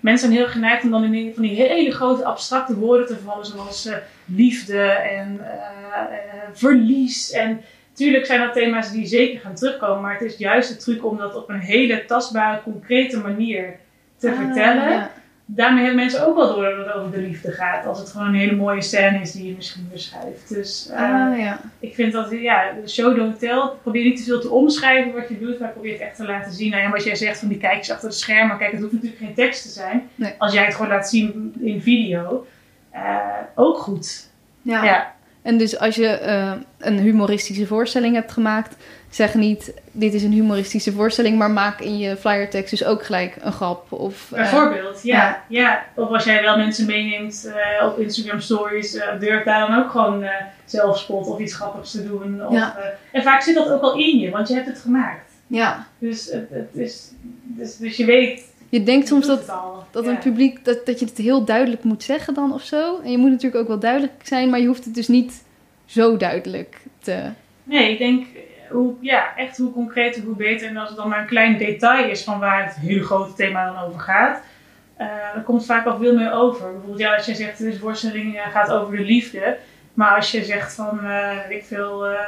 mensen zijn heel geneigd om dan in van die hele grote abstracte woorden te vallen. Zoals uh, liefde en verlies en... Tuurlijk zijn dat thema's die zeker gaan terugkomen, maar het is juist de truc om dat op een hele tastbare, concrete manier te ah, vertellen. Daarmee hebben mensen ook wel door dat het over de liefde gaat. Als het gewoon een hele mooie scène is die je misschien beschrijft. Dus uh, ja. ik vind dat, ja, de show don't tell. Probeer niet te veel te omschrijven wat je doet, maar probeer het echt te laten zien. Nou ja, wat jij zegt van die kijkers achter de schermen. Kijk, het hoeft natuurlijk geen tekst te zijn. Als jij het gewoon laat zien in video. Uh, ook goed. Ja. ja. En dus als je uh, een humoristische voorstelling hebt gemaakt, zeg niet, dit is een humoristische voorstelling, maar maak in je flyertekst dus ook gelijk een grap. Of, uh, Bijvoorbeeld, ja, ja. Of als jij wel mensen meeneemt uh, op Instagram stories, uh, durf daar dan ook gewoon zelfspot of iets grappigs te doen. Of, ja. en vaak zit dat ook al in je, want je hebt het gemaakt. Ja. Dus, het, het is, dus, dus je weet... Je denkt soms dat, dat een publiek, dat, dat je het heel duidelijk moet zeggen dan of zo. En je moet natuurlijk ook wel duidelijk zijn, maar je hoeft het dus niet zo duidelijk te... Nee, ik denk hoe, ja, echt hoe concreter, hoe beter. En als het dan maar een klein detail is van waar het hele grote thema dan over gaat, uh, dan komt het vaak al veel meer over. Bijvoorbeeld, ja, als je zegt, deze voorstelling gaat over de liefde. Maar als je zegt van, uh, ik wil uh,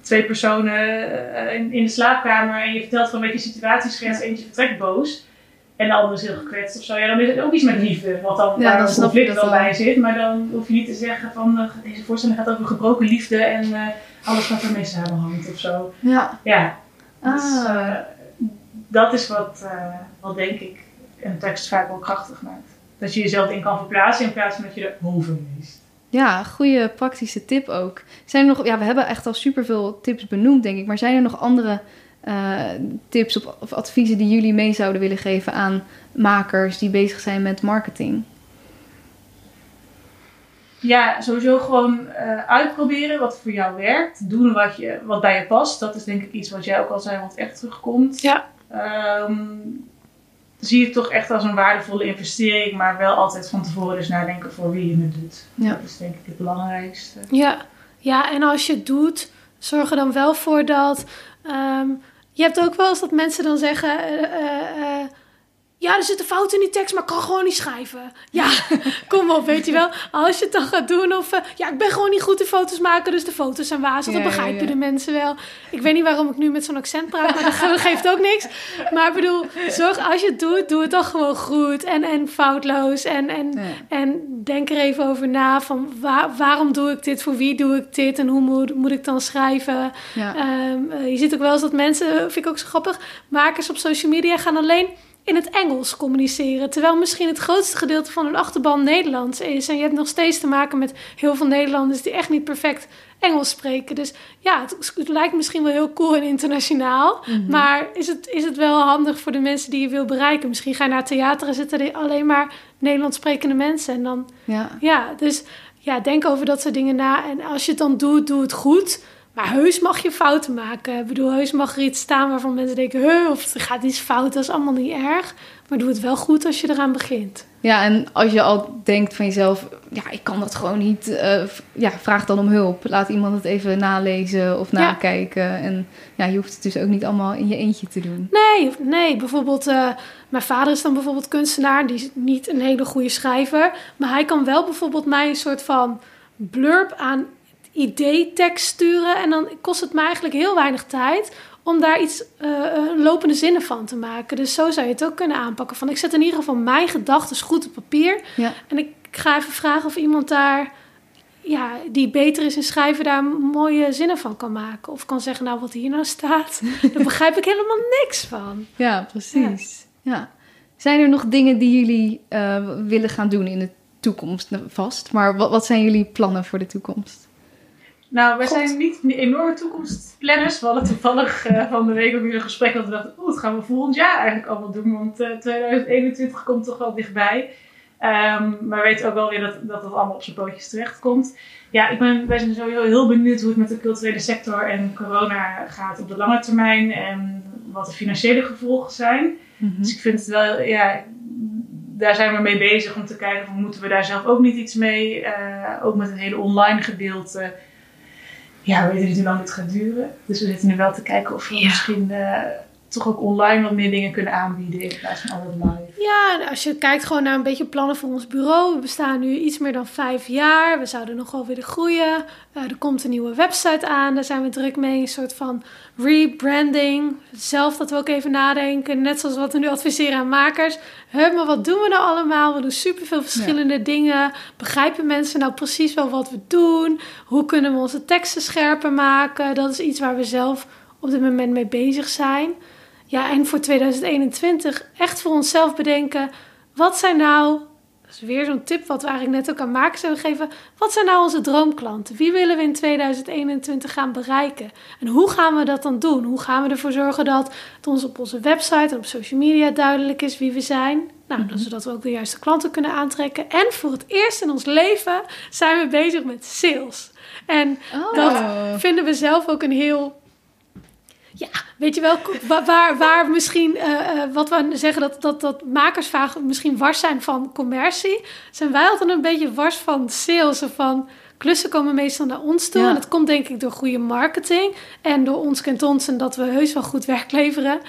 twee personen in, in, de slaapkamer en je vertelt van een beetje situatieschets, eentje vertrekt boos. En de ander is heel gekwetst of zo. Ja, dan is het ook iets met liefde. Wat dan ja, waar conflict wel bij zit. Maar dan hoef je niet te zeggen van deze voorstelling gaat over gebroken liefde en alles wat ermee samenhangt of zo. Ja. Ja. Dus, ah. uh, dat is wat, uh, wat denk ik een tekst vaak wel krachtig maakt. Dat je jezelf in kan verplaatsen in plaats van dat je erover leest. Ja, goede praktische tip ook. Zijn er nog, ja, we hebben echt al superveel tips benoemd, denk ik. Maar zijn er nog andere uh, tips of, of adviezen die jullie mee zouden willen geven aan makers die bezig zijn met marketing? Ja, sowieso gewoon uh, uitproberen wat voor jou werkt. Doen wat, je, wat bij je past. Dat is denk ik iets wat jij ook al zei, wat echt terugkomt. Ja. Um, zie je toch echt als een waardevolle investering, maar wel altijd van tevoren dus nadenken voor wie je het doet. Ja. Dat is denk ik het belangrijkste. Ja, ja en als je het doet, zorg er dan wel voor dat. Um, je hebt ook wel eens dat mensen dan zeggen. Uh, uh, ja, er zitten fouten in die tekst, maar ik kan gewoon niet schrijven. Ja, kom op, weet je wel. Als je het dan gaat doen of... eh, ja, ik ben gewoon niet goed in foto's maken, dus de foto's zijn wazig. Ja, dat begrijpen ja, ja. de mensen wel. Ik weet niet waarom ik nu met zo'n accent praat, maar dat ge- geeft ook niks. Maar ik bedoel, zorg als je het doet, doe het dan gewoon goed en, en foutloos. En, en, en denk er even over na van waar- waarom doe ik dit, voor wie doe ik dit en hoe moet, moet ik dan schrijven. Ehm, eh, je ziet ook wel eens dat mensen, vind ik ook zo grappig, makers op social media gaan alleen in het Engels communiceren. Terwijl misschien het grootste gedeelte van hun achterban Nederlands is. En je hebt nog steeds te maken met heel veel Nederlanders die echt niet perfect Engels spreken. Dus ja, het, het lijkt misschien wel heel cool en internationaal. Mhm. Maar is het, is het wel handig voor de mensen die je wil bereiken? Misschien ga je naar theater en zitten er alleen maar Nederlands sprekende mensen. En dan ja. ja, dus ja, denk over dat soort dingen na. En als je het dan doet, doe het goed. Maar heus mag je fouten maken. Ik bedoel, heus mag er iets staan waarvan mensen denken... Huh, of er gaat iets fout, dat is allemaal niet erg. Maar doe het wel goed als je eraan begint. Ja, en als je al denkt van jezelf, ja, ik kan dat gewoon niet, eh, ja, vraag dan om hulp. Laat iemand het even nalezen of Ja. nakijken. En ja, je hoeft het dus ook niet allemaal in je eentje te doen. Nee, nee. Bijvoorbeeld, eh, mijn vader is dan bijvoorbeeld kunstenaar. Die is niet een hele goede schrijver. Maar hij kan wel bijvoorbeeld mij een soort van blurb aan idee-tekst sturen. En dan kost het me eigenlijk heel weinig tijd om daar iets eh, eh, lopende zinnen van te maken. Dus zo zou je het ook kunnen aanpakken. Van ik zet in ieder geval mijn gedachten goed op papier. Ja. En ik ga even vragen of iemand daar, ja, die beter is in schrijven, daar mooie zinnen van kan maken. Of kan zeggen, nou wat hier nou staat, daar begrijp ik helemaal niks van. Ja, precies. Ja. Zijn er nog dingen die jullie eh, willen gaan doen in de toekomst Nou, vast? Maar wat, wat zijn jullie plannen voor de toekomst? Nou, wij God. zijn niet enorme toekomstplanners. We hadden toevallig eh, van de week ook weer een gesprek dat we dachten, oeh, wat gaan we volgend jaar eigenlijk allemaal doen? Want eh, 2021 komt toch wel dichtbij. Ehm, maar we weten ook wel weer dat, dat allemaal op zijn pootjes terecht komt. Ja, ik ben, wij zijn sowieso heel benieuwd hoe het met de culturele sector en corona gaat op de lange termijn. En wat de financiële gevolgen zijn. Dus ik vind het wel, ja, daar zijn we mee bezig om te kijken van moeten we daar zelf ook niet iets mee. Eh, ook met het hele online gedeelte. Ja, we weten niet hoe lang dit gaat duren. Dus we zitten nu wel te kijken of we Ja. misschien eh, toch ook online wat meer dingen kunnen aanbieden in plaats van altijd live. Ja, als je kijkt gewoon naar een beetje plannen voor ons bureau. We bestaan nu iets meer dan vijf jaar. We zouden nog wel weer groeien. Eh, er komt een nieuwe website aan. Daar zijn we druk mee. Een soort van rebranding. Zelf dat we ook even nadenken. Net zoals wat we nu adviseren aan makers. Huh, maar wat doen we nou allemaal? We doen superveel verschillende dingen. Begrijpen mensen nou precies wel wat we doen? Hoe kunnen we onze teksten scherper maken? Dat is iets waar we zelf op dit moment mee bezig zijn. Ja, en voor 2021 echt voor onszelf bedenken. Wat zijn nou, dat is weer zo'n tip wat we eigenlijk net ook aan makers hebben gegeven. Wat zijn nou onze droomklanten? Wie willen we in 2021 gaan bereiken? En hoe gaan we dat dan doen? Hoe gaan we ervoor zorgen dat het ons op onze website en op social media duidelijk is wie we zijn? Nou, Mhm. zodat we ook de juiste klanten kunnen aantrekken. En voor het eerst in ons leven zijn we bezig met sales. En Oh. dat vinden we zelf ook een heel. Ja, weet je wel, wa- waar, waar misschien eh, eh, wat we zeggen dat, dat, dat makers vaak misschien wars zijn van commercie, zijn wij altijd een beetje wars van sales. Of van klussen komen meestal naar ons toe. Ja. En dat komt denk ik door goede marketing en door ons kent ons en dat we heus wel goed werk leveren.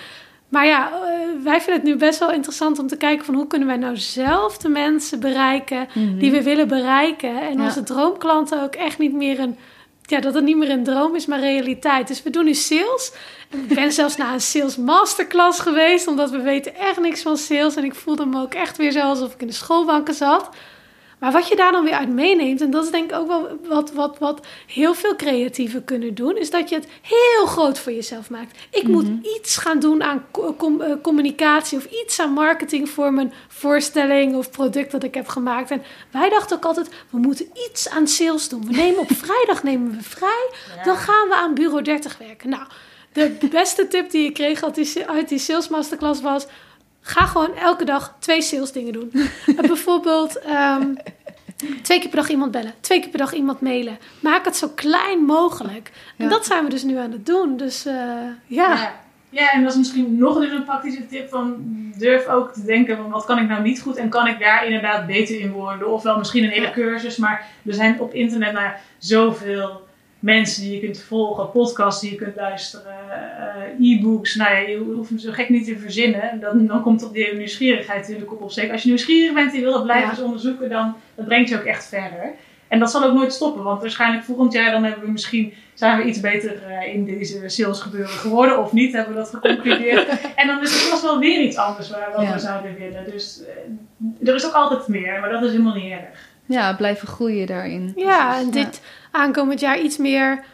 Maar ja, eh, wij vinden het nu best wel interessant om te kijken van hoe kunnen wij nou zelf de mensen bereiken die we willen bereiken. En Ja. onze droomklanten ook echt niet meer een. Ja, dat het niet meer een droom is, maar realiteit. Dus we doen nu sales. En ik ben zelfs naar een sales masterclass geweest, omdat we weten echt niks van sales. En ik voelde me ook echt weer zo alsof ik in de schoolbanken zat. Maar wat je daar dan weer uit meeneemt, en dat is denk ik ook wel wat, wat, wat heel veel creatieven kunnen doen, is dat je het heel groot voor jezelf maakt. Ik moet iets gaan doen aan com- eh, communicatie of iets aan marketing voor mijn voorstelling of product dat ik heb gemaakt. En wij dachten ook altijd, we moeten iets aan sales doen. We nemen op vrijdag nemen we vrij, dan gaan we aan Bureau 30 werken. Nou, de beste tip die ik kreeg uit die, uit die sales masterclass was, ga gewoon elke dag twee sales dingen doen. Eh, bijvoorbeeld ehm, twee keer per dag iemand bellen, twee keer per dag iemand mailen. Maak het zo klein mogelijk. En Ja. dat zijn we dus nu aan het doen. Dus eh, ja. Ja. Ja, en dat is misschien nog dus een praktische tip van durf ook te denken van wat kan ik nou niet goed en kan ik daar inderdaad beter in worden. Ofwel misschien een hele cursus, maar er zijn op internet ja, zoveel mensen die je kunt volgen, podcasts die je kunt luisteren, eh, e-books. Nou ja, je hoeft hem zo gek niet te verzinnen. Dan, dan komt op die nieuwsgierigheid natuurlijk op. Of zeker als je nieuwsgierig bent en je wil dat blijven Ja. onderzoeken, dan dat brengt je ook echt verder. En dat zal ook nooit stoppen, want waarschijnlijk volgend jaar dan hebben we misschien, zijn we iets beter eh, in deze sales gebeuren geworden of niet, hebben we dat geconcludeerd. en dan is er vast wel weer iets anders waar wat Ja. we zouden willen. Dus eh, er is ook altijd meer, maar dat is helemaal niet erg. Ja, blijven groeien daarin. Ja, Precies, en dit aankomend jaar iets meer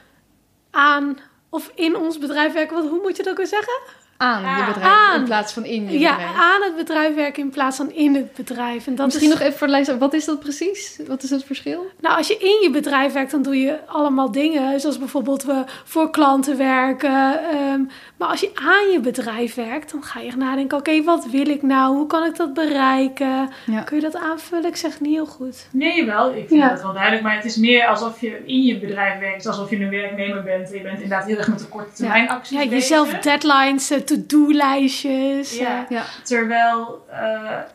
aan of in ons bedrijf werken. Wat, hoe moet je dat ook weer zeggen? Aan je Ah. bedrijf Aan. in plaats van in je ja, bedrijf. aan het bedrijf werken in plaats van in het bedrijf. En dat Misschien is, nog even voor de luisteraar, wat is dat precies? Wat is het verschil? Nou, als je in je bedrijf werkt, dan doe je allemaal dingen. Zoals bijvoorbeeld we voor klanten werken. ehm, maar als je aan je bedrijf werkt, dan ga je echt nadenken: oké, wat wil ik nou? Hoe kan ik dat bereiken? Ja. Kun je dat aanvullen? Ik zeg het niet heel goed. Nee, wel. Ik vind Ja. dat wel duidelijk. Maar het is meer alsof je in je bedrijf werkt. Alsof je een werknemer bent. Je bent inderdaad heel erg met de korte termijn acties Ja, jezelf deadlines, eh, to-do-lijstjes. Ja. eh, Ja, Terwijl, eh,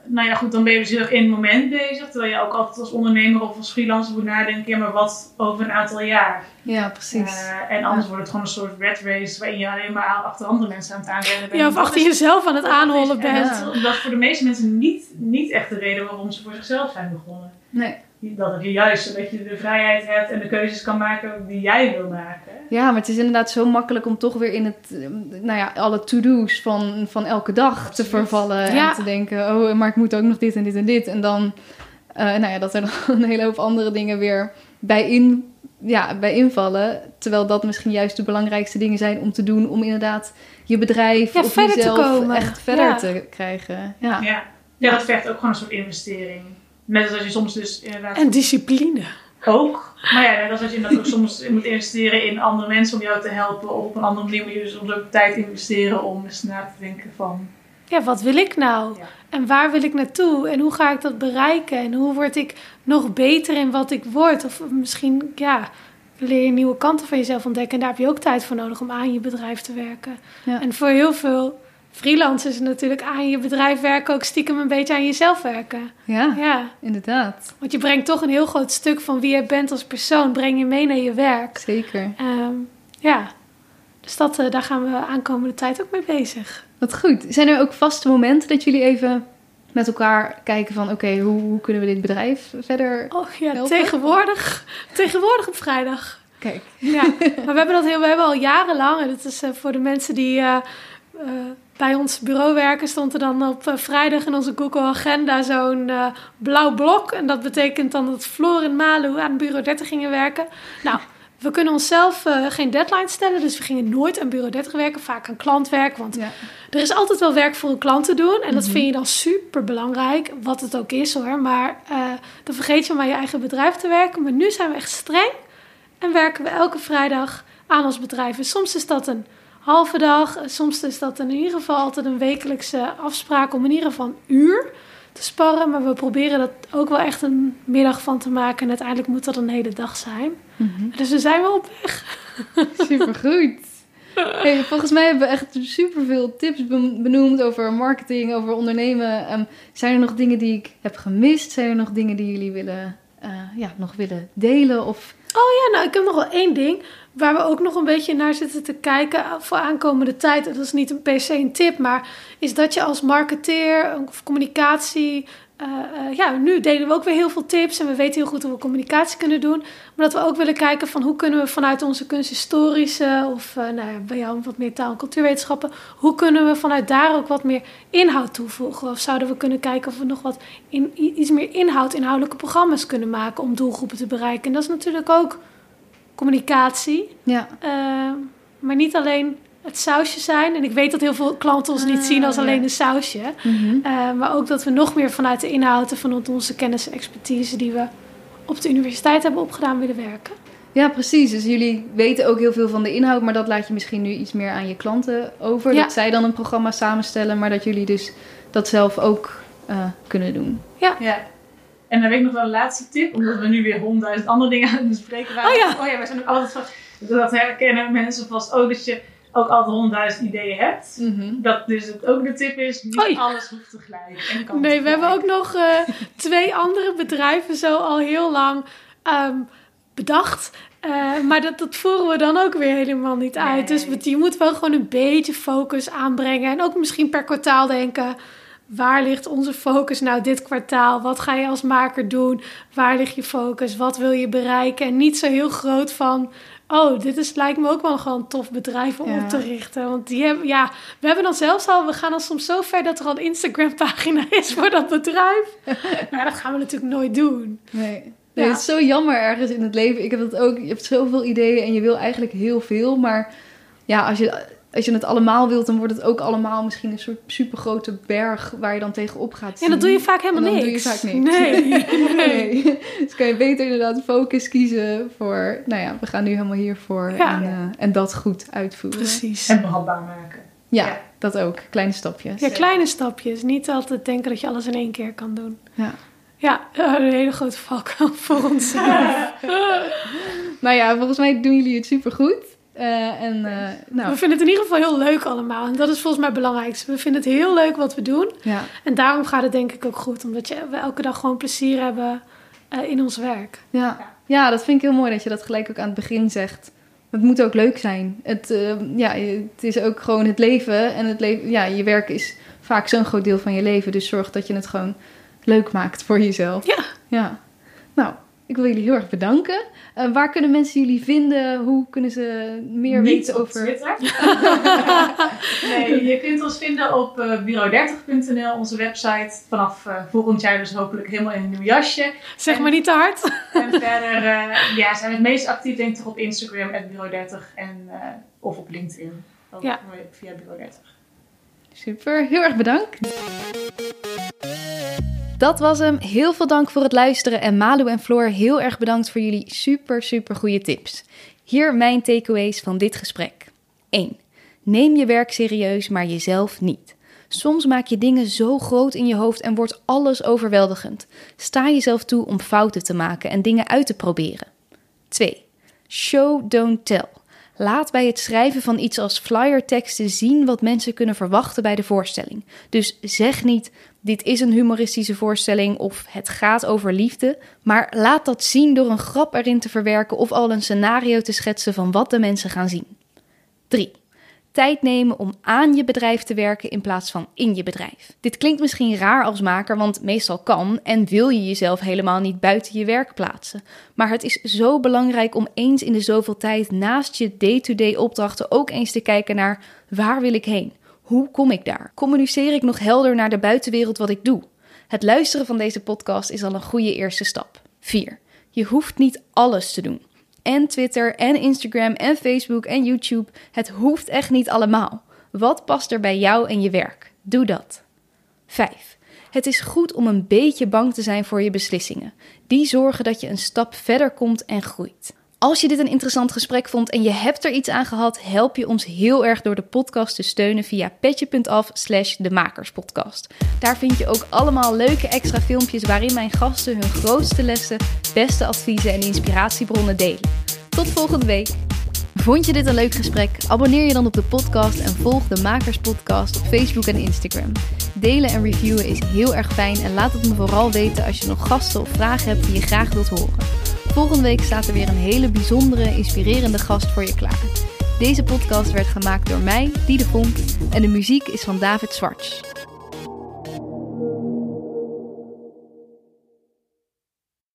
nou ja goed, dan ben je dus heel erg in het moment bezig. Terwijl je ook altijd als ondernemer of als freelancer moet nadenken. Ja, maar wat over een aantal jaar? ja precies. Eh, en anders wordt het gewoon een soort rat race. Waarin je alleen maar achter andere mensen aan het aanrennen bent. ja, of achter jezelf aan het dat is- aanhollen en bent. Dat, dat is voor de meeste mensen niet, niet echt de reden waarom ze voor zichzelf zijn begonnen. Nee. Dat het juist zodat je de vrijheid hebt en de keuzes kan maken die jij wil maken. Ja, maar het is inderdaad zo makkelijk om toch weer in het, eh, nou ja, alle to-do's van, van elke dag te vervallen. Ja. En te denken, oh, maar ik moet ook nog dit en dit en dit. En dan, eh, nou ja, dat er dan een hele hoop andere dingen weer bij, in, ja, bij invallen. Terwijl dat misschien juist de belangrijkste dingen zijn om te doen. Om inderdaad je bedrijf Ja, of jezelf komen. echt verder Ja. te krijgen. Ja. Ja. ja, dat vergt ook gewoon een soort investering. Net als je soms dus inderdaad En discipline. ook. Maar ja, net als dat je inderdaad ook soms moet investeren in andere mensen om jou te helpen. Of op een andere manier moet je dus soms ook tijd investeren om eens na te denken van... Ja, wat wil ik nou? Ja. En waar wil ik naartoe? En hoe ga ik dat bereiken? En hoe word ik nog beter in wat ik word? Of misschien, ja, leer je nieuwe kanten van jezelf ontdekken. En daar heb je ook tijd voor nodig om aan je bedrijf te werken. Ja. En voor heel veel freelancers is natuurlijk aan je bedrijf werken ook stiekem een beetje aan jezelf werken. ja, Ja, inderdaad. want je brengt toch een heel groot stuk van wie je bent als persoon, breng je mee naar je werk. Zeker. Ehm, ja, dus dat, eh, daar gaan we aankomende tijd ook mee bezig. Wat goed. Zijn er ook vaste momenten dat jullie even met elkaar kijken van... oké, hoe, hoe kunnen we dit bedrijf verder... Oh ja, Helpen? tegenwoordig, tegenwoordig op vrijdag. Kijk, Ja, maar we hebben dat heel, we hebben al jarenlang, en dat is eh, voor de mensen die eh, bij ons bureau werken, stond er dan op eh, vrijdag in onze Google Agenda zo'n eh, blauw blok. En dat betekent dan dat Floor en Malu aan bureau 30 gingen werken. Nou, we kunnen onszelf eh, geen deadline stellen, dus we gingen nooit aan bureau 30 werken, vaak aan klantwerk. Want ja. er is altijd wel werk voor een klant te doen. En dat Mhm. vind je dan super belangrijk, wat het ook is hoor. Maar dan vergeet je om aan je eigen bedrijf te werken. Maar nu zijn we echt streng en werken we elke vrijdag aan ons bedrijf. En soms is dat een halve dag, soms is dat in ieder geval altijd een wekelijkse afspraak om in ieder geval een uur te sparren. Maar we proberen dat ook wel echt een middag van te maken. En uiteindelijk moet dat een hele dag zijn. Mhm. Dus we zijn wel op weg. Supergoed. Hey, volgens mij hebben we echt superveel tips ben- benoemd over marketing, over ondernemen. Ehm, zijn er nog dingen die ik heb gemist? Zijn er nog dingen die jullie willen, eh, ja, nog willen delen? Of... Ja, nou, ik heb nog wel één ding waar we ook nog een beetje naar zitten te kijken voor aankomende tijd. Dat is niet een per se een tip, maar is dat je als marketeer of communicatie. Eh, eh, ja, nu delen we ook weer heel veel tips en we weten heel goed hoe we communicatie kunnen doen. Maar dat we ook willen kijken van hoe kunnen we vanuit onze kunsthistorische of eh, nou ja, bij jou wat meer taal- en cultuurwetenschappen, hoe kunnen we vanuit daar ook wat meer inhoud toevoegen? Of zouden we kunnen kijken of we nog wat in, iets meer inhoud, inhoudelijke programma's kunnen maken om doelgroepen te bereiken? En dat is natuurlijk ook communicatie. Ja, maar niet alleen het sausje zijn. En ik weet dat heel veel klanten ons niet Ah, zien als ja. alleen een sausje. Mhm. Eh, maar ook dat we nog meer vanuit de inhoud en vanuit onze kennis en expertise die we op de universiteit hebben opgedaan willen werken. ja, precies. Dus jullie weten ook heel veel van de inhoud, maar dat laat je misschien nu iets meer aan je klanten over. Ja. Dat zij dan een programma samenstellen, maar dat jullie dus dat zelf ook eh, kunnen doen. Ja. En dan weet ik nog wel een laatste tip, omdat we nu weer honderdduizend andere dingen aan het bespreken waren. Oh ja. oh ja, wij zijn ook altijd van, dat herkennen mensen vast ook, dat je ook altijd honderdduizend ideeën hebt. Dat dus het ook de tip is, niet Oei. alles hoeft tegelijk. En kan Nee, we hebben ook nog eh, twee andere bedrijven zo al heel lang ehm, bedacht. Eh, maar dat, dat voeren we dan ook weer helemaal niet uit. Dus je moet wel gewoon een beetje focus aanbrengen. En ook misschien per kwartaal denken... waar ligt onze focus nou dit kwartaal? Wat ga je als maker doen? Waar ligt je focus? Wat wil je bereiken? En niet zo heel groot van... oh, dit is, lijkt me ook wel gewoon een tof bedrijf om Ja. op te richten. Want die hebben, ja, we hebben dan zelfs al... we gaan dan soms zo ver dat er al een Instagram-pagina is voor dat bedrijf. maar dat gaan we natuurlijk nooit doen. Nee. Nee, Ja. het is zo jammer ergens in het leven. Ik heb dat ook. Je hebt zoveel ideeën en je wil eigenlijk heel veel. Maar ja, als je, als je het allemaal wilt, dan wordt het ook allemaal misschien een soort supergrote berg waar je dan tegenop gaat Ja, zien. dat doe je vaak helemaal dan niks. doe je vaak niks. Nee, nee. Nee. Dus kan je beter inderdaad focus kiezen voor, nou ja, we gaan nu helemaal hiervoor Ja. en, eh, en dat goed uitvoeren. Precies. En behapbaar maken. Ja, Ja. dat ook. Kleine stapjes. Ja, kleine stapjes. Niet altijd denken dat je alles in één keer kan doen. Ja. Ja, een hele grote valkuil voor onszelf. Nou ja, volgens mij doen jullie het supergoed. Eh en eh, nou, We vinden het in ieder geval heel leuk allemaal. En dat is volgens mij het belangrijkste. We vinden het heel leuk wat we doen. ja. En daarom gaat het denk ik ook goed. Omdat je, we elke dag gewoon plezier hebben eh, in ons werk. Ja. ja, dat vind ik heel mooi dat je dat gelijk ook aan het begin zegt. Het moet ook leuk zijn. Het, eh, ja, het is ook gewoon het leven. En het leven, ja, je werk is vaak zo'n groot deel van je leven. Dus zorg dat je het gewoon leuk maakt voor jezelf. Ja. Ja. Nou, ik wil jullie heel erg bedanken. Eh, waar kunnen mensen jullie vinden? Hoe kunnen ze meer Niet weten op over... Twitter. nee, je kunt ons vinden op eh, bureau30.nl, onze website. Vanaf eh, volgend jaar dus hopelijk helemaal in een nieuw jasje. Zeg maar niet te hard. En verder eh, ja, zijn we het meest actief denk ik toch op Instagram, bureau30. En, eh, of op LinkedIn. Ook Ja. Via bureau30. Super, heel erg bedankt. Dat was hem. Heel veel dank voor het luisteren. En Malu en Floor, heel erg bedankt voor jullie super, super goede tips. Hier mijn takeaways van dit gesprek. 1. Neem je werk serieus, maar jezelf niet. Soms maak je dingen zo groot in je hoofd en wordt alles overweldigend. Sta jezelf toe om fouten te maken en dingen uit te proberen. 2. Show, don't tell. Laat bij het schrijven van iets als flyerteksten zien wat mensen kunnen verwachten bij de voorstelling. Dus zeg niet: dit is een humoristische voorstelling of het gaat over liefde, maar laat dat zien door een grap erin te verwerken of al een scenario te schetsen van wat de mensen gaan zien. 3. Tijd nemen om aan je bedrijf te werken in plaats van in je bedrijf. Dit klinkt misschien raar als maker, want meestal kan en wil je jezelf helemaal niet buiten je werk plaatsen. Maar het is zo belangrijk om eens in de zoveel tijd naast je day-to-day opdrachten ook eens te kijken naar waar wil ik heen? Hoe kom ik daar? Communiceer ik nog helder naar de buitenwereld wat ik doe? Het luisteren van deze podcast is al een goede eerste stap. 4. Je hoeft niet alles te doen. En Twitter en Instagram en Facebook en YouTube. Het hoeft echt niet allemaal. Wat past er bij jou en je werk? Doe dat. 5. Het is goed om een beetje bang te zijn voor je beslissingen. Die zorgen dat je een stap verder komt en groeit. Als je dit een interessant gesprek vond en je hebt er iets aan gehad, help je ons heel erg door de podcast te steunen via petje.af slash de. Daar vind je ook allemaal leuke extra filmpjes waarin mijn gasten hun grootste lessen, beste adviezen en inspiratiebronnen delen. Tot volgende week! Vond je dit een leuk gesprek? Abonneer je dan op de podcast en volg de Makers Podcast op Facebook en Instagram. Delen en reviewen is heel erg fijn en laat het me vooral weten als je nog gasten of vragen hebt die je graag wilt horen. Volgende week staat er weer een hele bijzondere, inspirerende gast voor je klaar. Deze podcast werd gemaakt door mij, Diede Vonk, en de muziek is van David Zwarts.